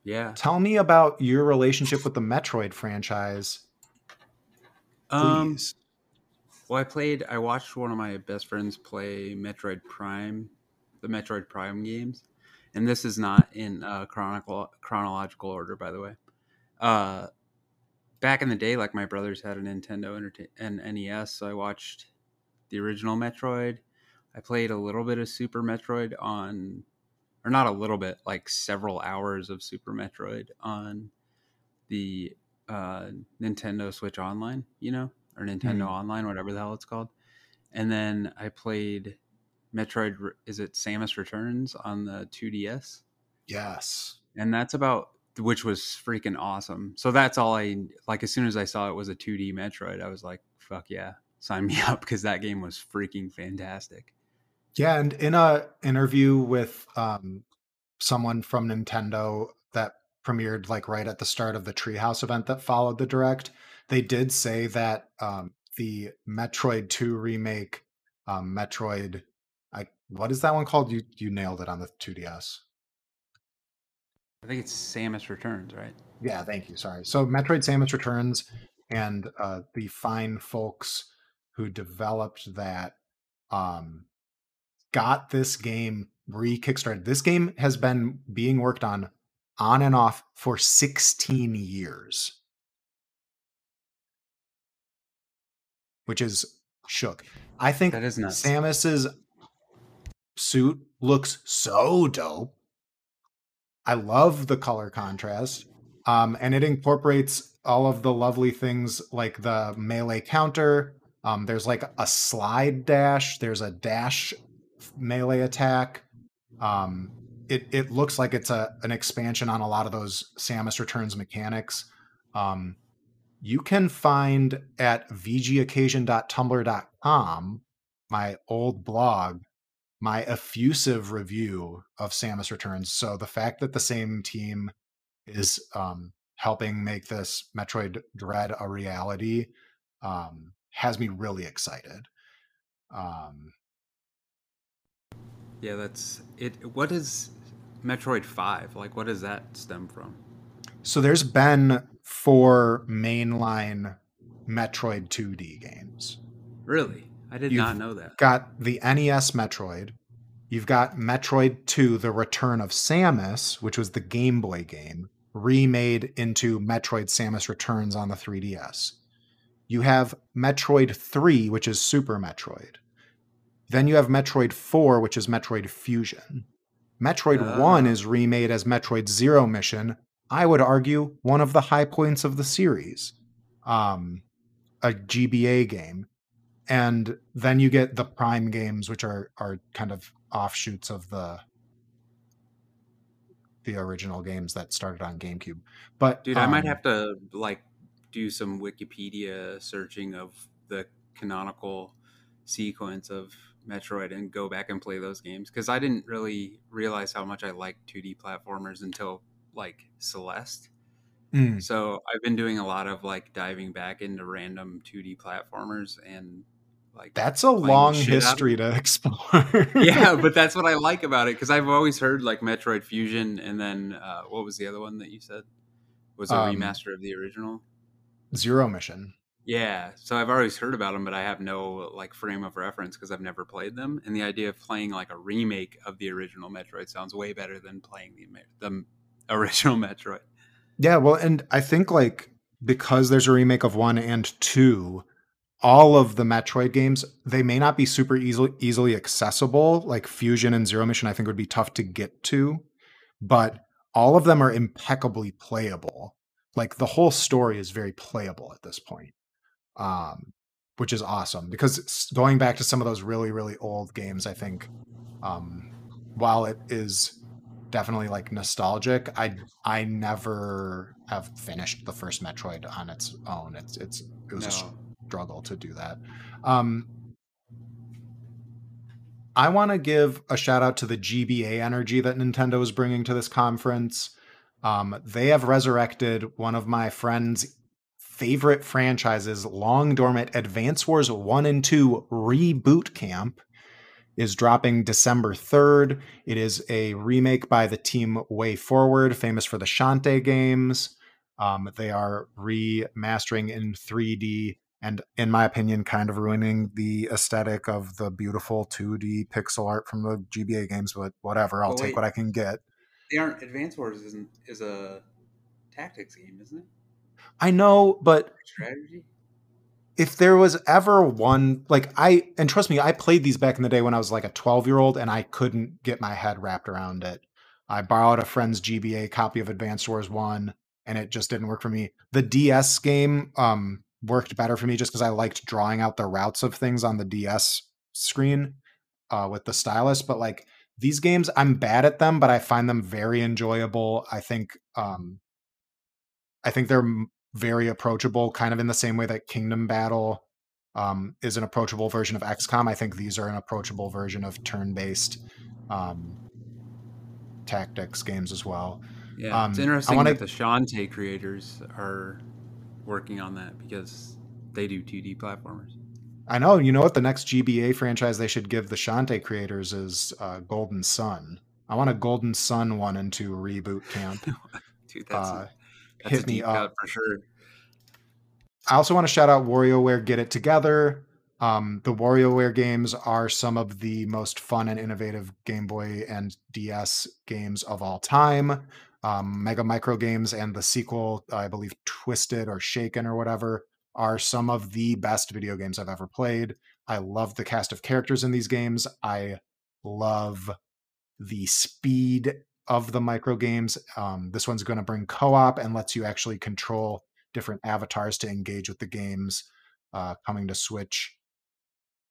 Yeah. Tell me about your relationship with the Metroid franchise. Um, Please. Um, well, I played. I watched one of my best friends play Metroid Prime, the Metroid Prime games, and this is not in uh, chronicle chronological order, by the way. Uh, back in the day, like my brothers had a Nintendo and NES, so I watched the original Metroid. I played a little bit of Super Metroid on, or not a little bit, like several hours of Super Metroid on the uh, Nintendo Switch Online. You know, or Nintendo mm. Online, whatever the hell it's called. And then I played Metroid. Is it Samus Returns on the 2DS? Yes. And that's about which was freaking awesome. So that's all I like. As soon as I saw it was a 2D Metroid, I was like, "Fuck yeah, sign me up!" Because that game was freaking fantastic. Yeah, and in a interview with um, someone from Nintendo that premiered like right at the start of the Treehouse event that followed the direct, they did say that um, the Metroid 2 remake, um, Metroid, I what is that one called? You you nailed it on the 2DS. I think it's Samus Returns, right? Yeah, thank you. Sorry. So Metroid Samus Returns and uh, the fine folks who developed that um, got this game re-kickstarted. This game has been being worked on on and off for 16 years. Which is shook. I think that is nuts. Samus's suit looks so dope. I love the color contrast. Um, and it incorporates all of the lovely things like the melee counter. Um, there's like a slide dash. There's a dash melee attack. Um, it it looks like it's a an expansion on a lot of those Samus Returns mechanics. Um, you can find at vgoccasion.tumblr.com my old blog my effusive review of Samus Returns. So the fact that the same team is um, helping make this Metroid Dread a reality um, has me really excited. Um, Yeah, that's it. What is Metroid Five like? What does that stem from? So there's been four mainline Metroid 2D games. Really, I did You've not know that. Got the NES Metroid. You've got Metroid 2: The Return of Samus, which was the Game Boy game, remade into Metroid Samus Returns on the 3DS. You have Metroid 3, which is Super Metroid. Then you have Metroid 4, which is Metroid Fusion. Metroid 1 Ah. is remade as Metroid Zero Mission. I would argue one of the high points of the series. Um, a GBA game. And then you get the Prime games, which are are kind of offshoots of the the original games that started on GameCube. But Dude, I might um, have to like do some Wikipedia searching of the canonical sequence of Metroid and go back and play those games because I didn't really realize how much I liked 2D platformers until like Celeste. mm, So I've been doing a lot of like diving back into random 2D platformers and like that's a long shit out of history to explore. yeah, but that's what I like about it because I've always heard like Metroid Fusion, and then uh, what was the other one that you said was a Um, remaster of the original? Zero Mission. Yeah, so I've always heard about them, but I have no like frame of reference because I've never played them. And the idea of playing like a remake of the original Metroid sounds way better than playing the the original Metroid. Yeah, well, and I think like because there's a remake of one and two, all of the Metroid games they may not be super easily easily accessible. Like Fusion and Zero Mission, I think would be tough to get to, but all of them are impeccably playable. Like the whole story is very playable at this point, um, which is awesome. Because going back to some of those really really old games, I think um, while it is definitely like nostalgic, I I never have finished the first Metroid on its own. It's it's it was a struggle to do that. Um, I want to give a shout out to the GBA energy that Nintendo is bringing to this conference. Um, they have resurrected one of my friend's favorite franchises, long dormant Advance Wars 1 and 2 Reboot Camp is dropping December 3rd. It is a remake by the team Way Forward, famous for the Shantae games. Um, they are remastering in 3D and, in my opinion, kind of ruining the aesthetic of the beautiful 2D pixel art from the GBA games, but whatever. I'll Well, take what I can get. they aren't. Advance Wars isn't is a tactics game, isn't it? I know, but Strategy. If there was ever one like I and trust me, I played these back in the day when I was like a 12 year old and I couldn't get my head wrapped around it. I borrowed a friend's GBA copy of Advanced Wars 1 and it just didn't work for me. The DS game um worked better for me just because I liked drawing out the routes of things on the DS screen uh with the stylus, but like these games I'm bad at them, but I find them very enjoyable. I think um I think they're very approachable, kind of in the same way that Kingdom Battle um, is an approachable version of XCOM. I think these are an approachable version of turn-based um, tactics games as well. Yeah, it's Um, I interesting wanna- that the Shantae creators are working on that because they do 2D platformers. I know. You know what? The next GBA franchise they should give the Shantae creators is uh, Golden Sun. I want a Golden Sun one and two reboot camp. Dude, that's, Uh, that's hit me up. for sure. I also want to shout out WarioWare Get It Together. Um, the WarioWare games are some of the most fun and innovative Game Boy and DS games of all time. Um, Mega Micro games and the sequel, I believe Twisted or Shaken or whatever, are some of the best video games I've ever played. I love the cast of characters in these games. I love the speed of the micro games. Um, this one's going to bring co op and lets you actually control different avatars to engage with the games uh, coming to Switch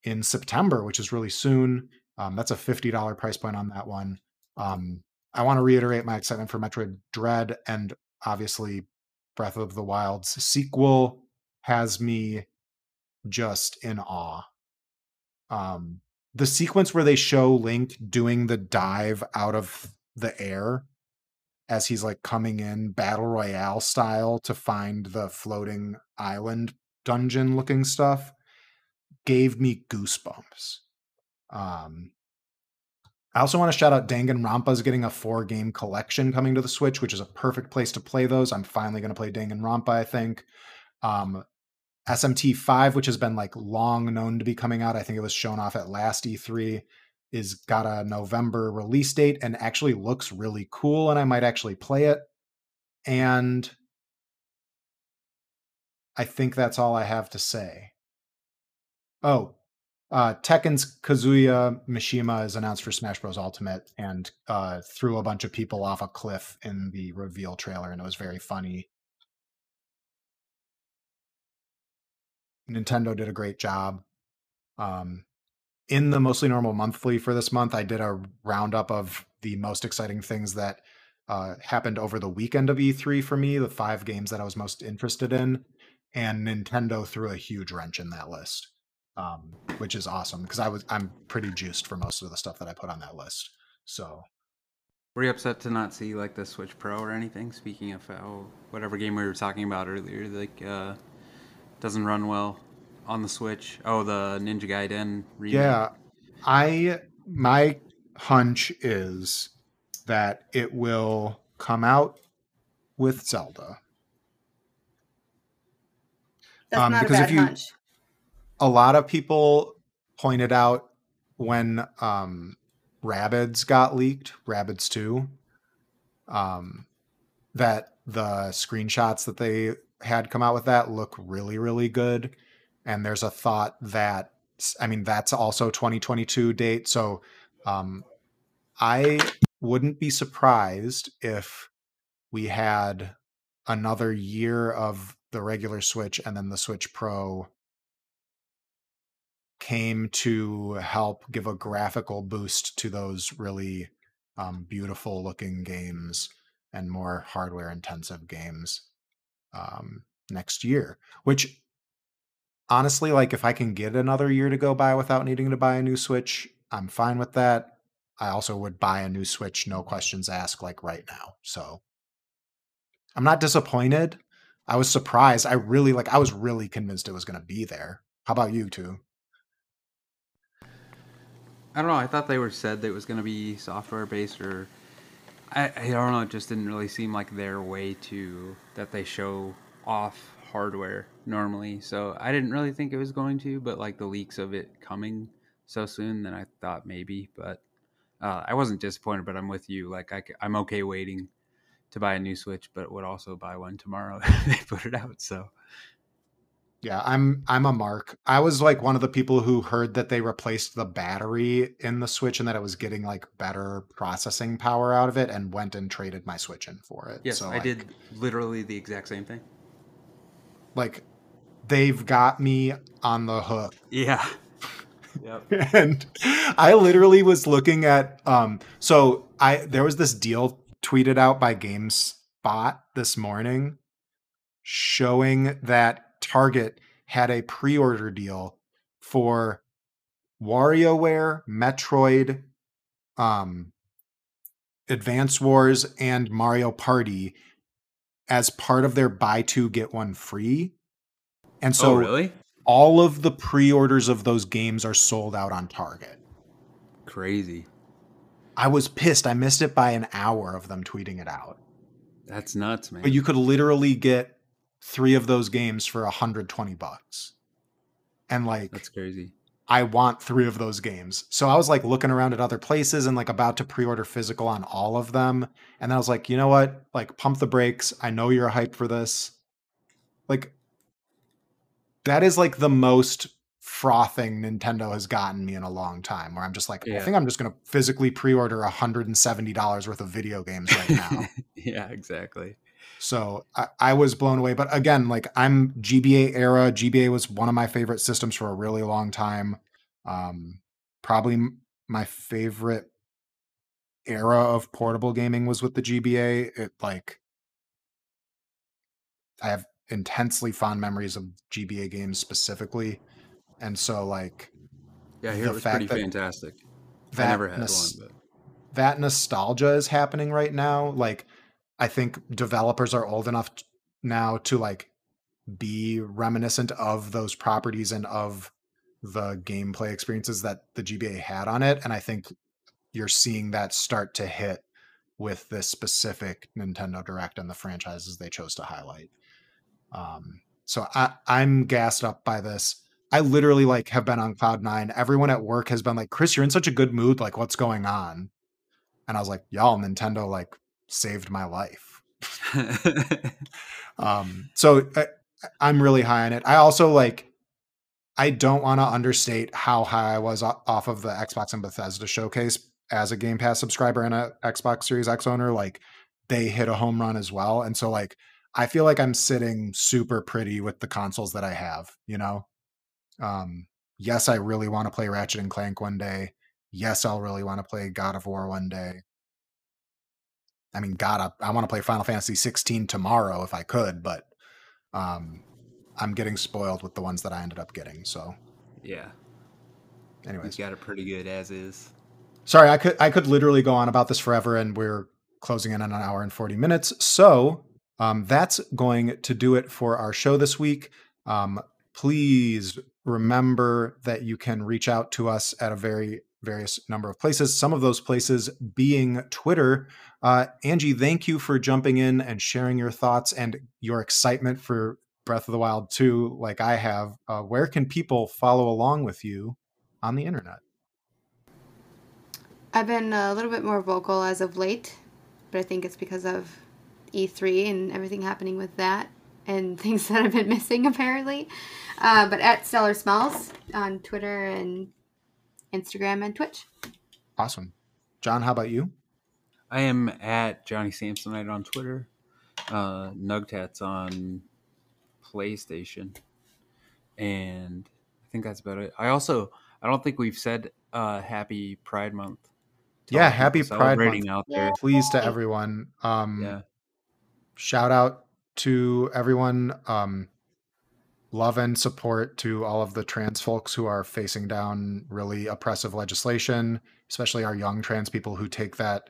in September, which is really soon. Um, that's a $50 price point on that one. Um, I want to reiterate my excitement for Metroid Dread and obviously Breath of the Wild's sequel has me just in awe. Um, the sequence where they show Link doing the dive out of the air as he's like coming in battle royale style to find the floating island dungeon looking stuff gave me goosebumps. Um, I also want to shout out Danganronpa is getting a four game collection coming to the Switch, which is a perfect place to play those. I'm finally going to play Danganronpa, I think. Um, SMT 5, which has been like long known to be coming out, I think it was shown off at last E3, is got a November release date and actually looks really cool, and I might actually play it. And I think that's all I have to say. Oh, uh, Tekken's Kazuya Mishima is announced for Smash Bros. Ultimate and uh, threw a bunch of people off a cliff in the reveal trailer, and it was very funny. Nintendo did a great job. Um, in the mostly normal monthly for this month, I did a roundup of the most exciting things that uh, happened over the weekend of E3 for me, the five games that I was most interested in, and Nintendo threw a huge wrench in that list um, which is awesome because I was I'm pretty juiced for most of the stuff that I put on that list. So, were you upset to not see like the Switch Pro or anything? Speaking of oh, whatever game we were talking about earlier, like uh, doesn't run well on the Switch. Oh, the Ninja Gaiden remake. Yeah, I my hunch is that it will come out with Zelda. That's um, not because a bad if you, hunch a lot of people pointed out when um Rabbids got leaked, Rabbids 2, um, that the screenshots that they had come out with that look really, really good. And there's a thought that, I mean, that's also 2022 date. So um, I wouldn't be surprised if we had another year of the regular Switch and then the Switch Pro came to help give a graphical boost to those really um, beautiful looking games and more hardware intensive games um, next year which honestly like if i can get another year to go by without needing to buy a new switch i'm fine with that. I also would buy a new switch no questions asked like right now so. I'm not disappointed. I was surprised. I really like i was really convinced it was going to be there. How about you too I don't know. I thought they were said that it was going to be software based, or I, I don't know. It just didn't really seem like their way to that they show off hardware normally. So I didn't really think it was going to, but like the leaks of it coming so soon, then I thought maybe. But uh, I wasn't disappointed. But I'm with you. Like I, I'm okay waiting to buy a new Switch, but would also buy one tomorrow if they put it out. So yeah, I'm I'm a mark. I was like one of the people who heard that they replaced the battery in the Switch and that it was getting like better processing power out of it and went and traded my Switch in for it. Yes, so, I like, did literally the exact same thing. Like they've got me on the hook. Yeah. Yep. and I literally was looking at um so I there was this deal tweeted out by GameSpot this morning showing that Target had a pre-order deal for WarioWare, Metroid, um, Advance Wars, and Mario Party as part of their buy two get one free. And oh, so, oh, really, all of the pre-orders of those games are sold out on Target. Crazy. I was pissed. I missed it by an hour of them tweeting it out. That's nuts, man. But you could literally get three of those games for 120 bucks. And like That's crazy. I want three of those games. So I was like looking around at other places and like about to pre-order physical on all of them. And then I was like, you know what? Like pump the brakes. I know you're hyped for this. Like that is like the most frothing Nintendo has gotten me in a long time where I'm just like, yeah. I think I'm just gonna physically pre-order $170 worth of video games right now. yeah, exactly. So I, I, was blown away. But again, like I'm GBA era. GBA was one of my favorite systems for a really long time. Um, probably my favorite era of portable gaming was with the GBA. It like I have intensely fond memories of GBA games specifically, and so like yeah, here it was pretty that, fantastic. That I never had nos- one, but that nostalgia is happening right now. Like I think developers are old enough now to like be reminiscent of those properties and of the gameplay experiences that the GBA had on it. And I think you're seeing that start to hit with this specific Nintendo Direct and the franchises they chose to highlight. Um, so I, I'm gassed up by this. I literally like have been on cloud nine. Everyone at work has been like, Chris, you're in such a good mood. Like, what's going on? And I was like, y'all, Nintendo like saved my life. um, so I, I'm really high on it. I also like, I don't want to understate how high I was off of the Xbox and Bethesda showcase as a Game Pass subscriber and a Xbox Series X owner. Like, they hit a home run as well. And so, like, I feel like I'm sitting super pretty with the consoles that I have, you know? Um, yes, I really want to play Ratchet and Clank one day. Yes, I'll really want to play God of War one day. I mean, God, I, I want to play Final Fantasy 16 tomorrow if I could, but um, I'm getting spoiled with the ones that I ended up getting. So, yeah. Anyways, you got it pretty good as is. Sorry, I could I could literally go on about this forever, and we're closing in on an hour and 40 minutes. So um, that's going to do it for our show this week. Um, please remember that you can reach out to us at a very various number of places. Some of those places being Twitter. Uh, Angie, thank you for jumping in and sharing your thoughts and your excitement for Breath of the Wild 2, like I have. Uh, where can people follow along with you on the internet? I've been a little bit more vocal as of late, but I think it's because of E3 and everything happening with that and things that I've been missing apparently. Uh, but at Stellar Smells on Twitter and Instagram and Twitch. Awesome. John, how about you? I am at Johnny Samsonite on Twitter. Uh, Nugtats on PlayStation. And I think that's about it. I also I don't think we've said uh, happy Pride Month. Yeah, happy Pride Month. out there. Please to everyone. Um, yeah shout out to everyone. Um, love and support to all of the trans folks who are facing down really oppressive legislation, especially our young trans people who take that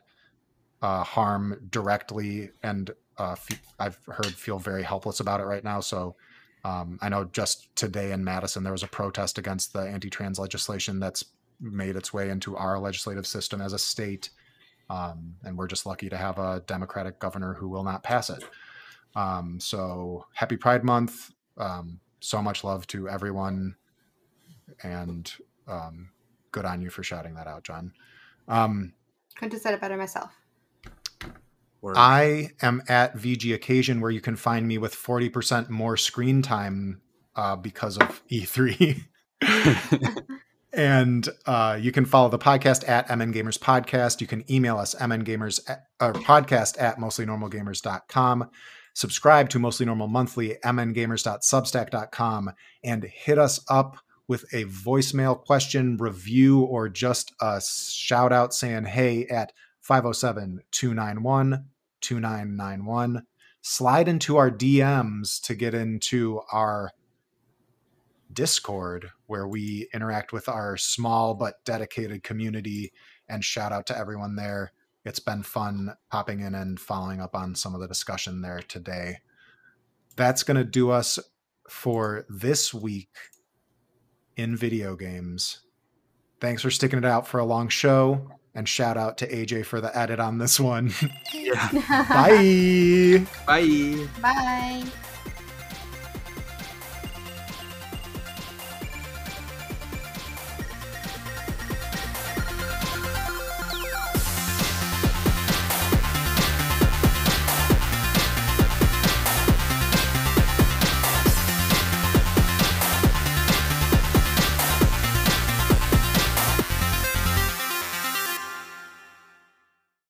uh, harm directly and uh, I've heard feel very helpless about it right now. So um, I know just today in Madison there was a protest against the anti-trans legislation that's made its way into our legislative system as a state. Um, and we're just lucky to have a Democratic governor who will not pass it. Um, so happy Pride Month. Um, so much love to everyone. And um, good on you for shouting that out, John. Um, Couldn't have said it better myself. Word. I am at VG Occasion, where you can find me with 40% more screen time uh, because of E3. And uh, you can follow the podcast at MN Gamers Podcast. You can email us, mngamers at, or podcast at mostlynormalgamers.com. Subscribe to Mostly Normal Monthly, mngamers.substack.com, and hit us up with a voicemail question, review, or just a shout out saying hey at 507 291 2991. Slide into our DMs to get into our Discord, where we interact with our small but dedicated community. And shout out to everyone there. It's been fun popping in and following up on some of the discussion there today. That's going to do us for this week in video games. Thanks for sticking it out for a long show. And shout out to AJ for the edit on this one. Yeah. Bye. Bye. Bye.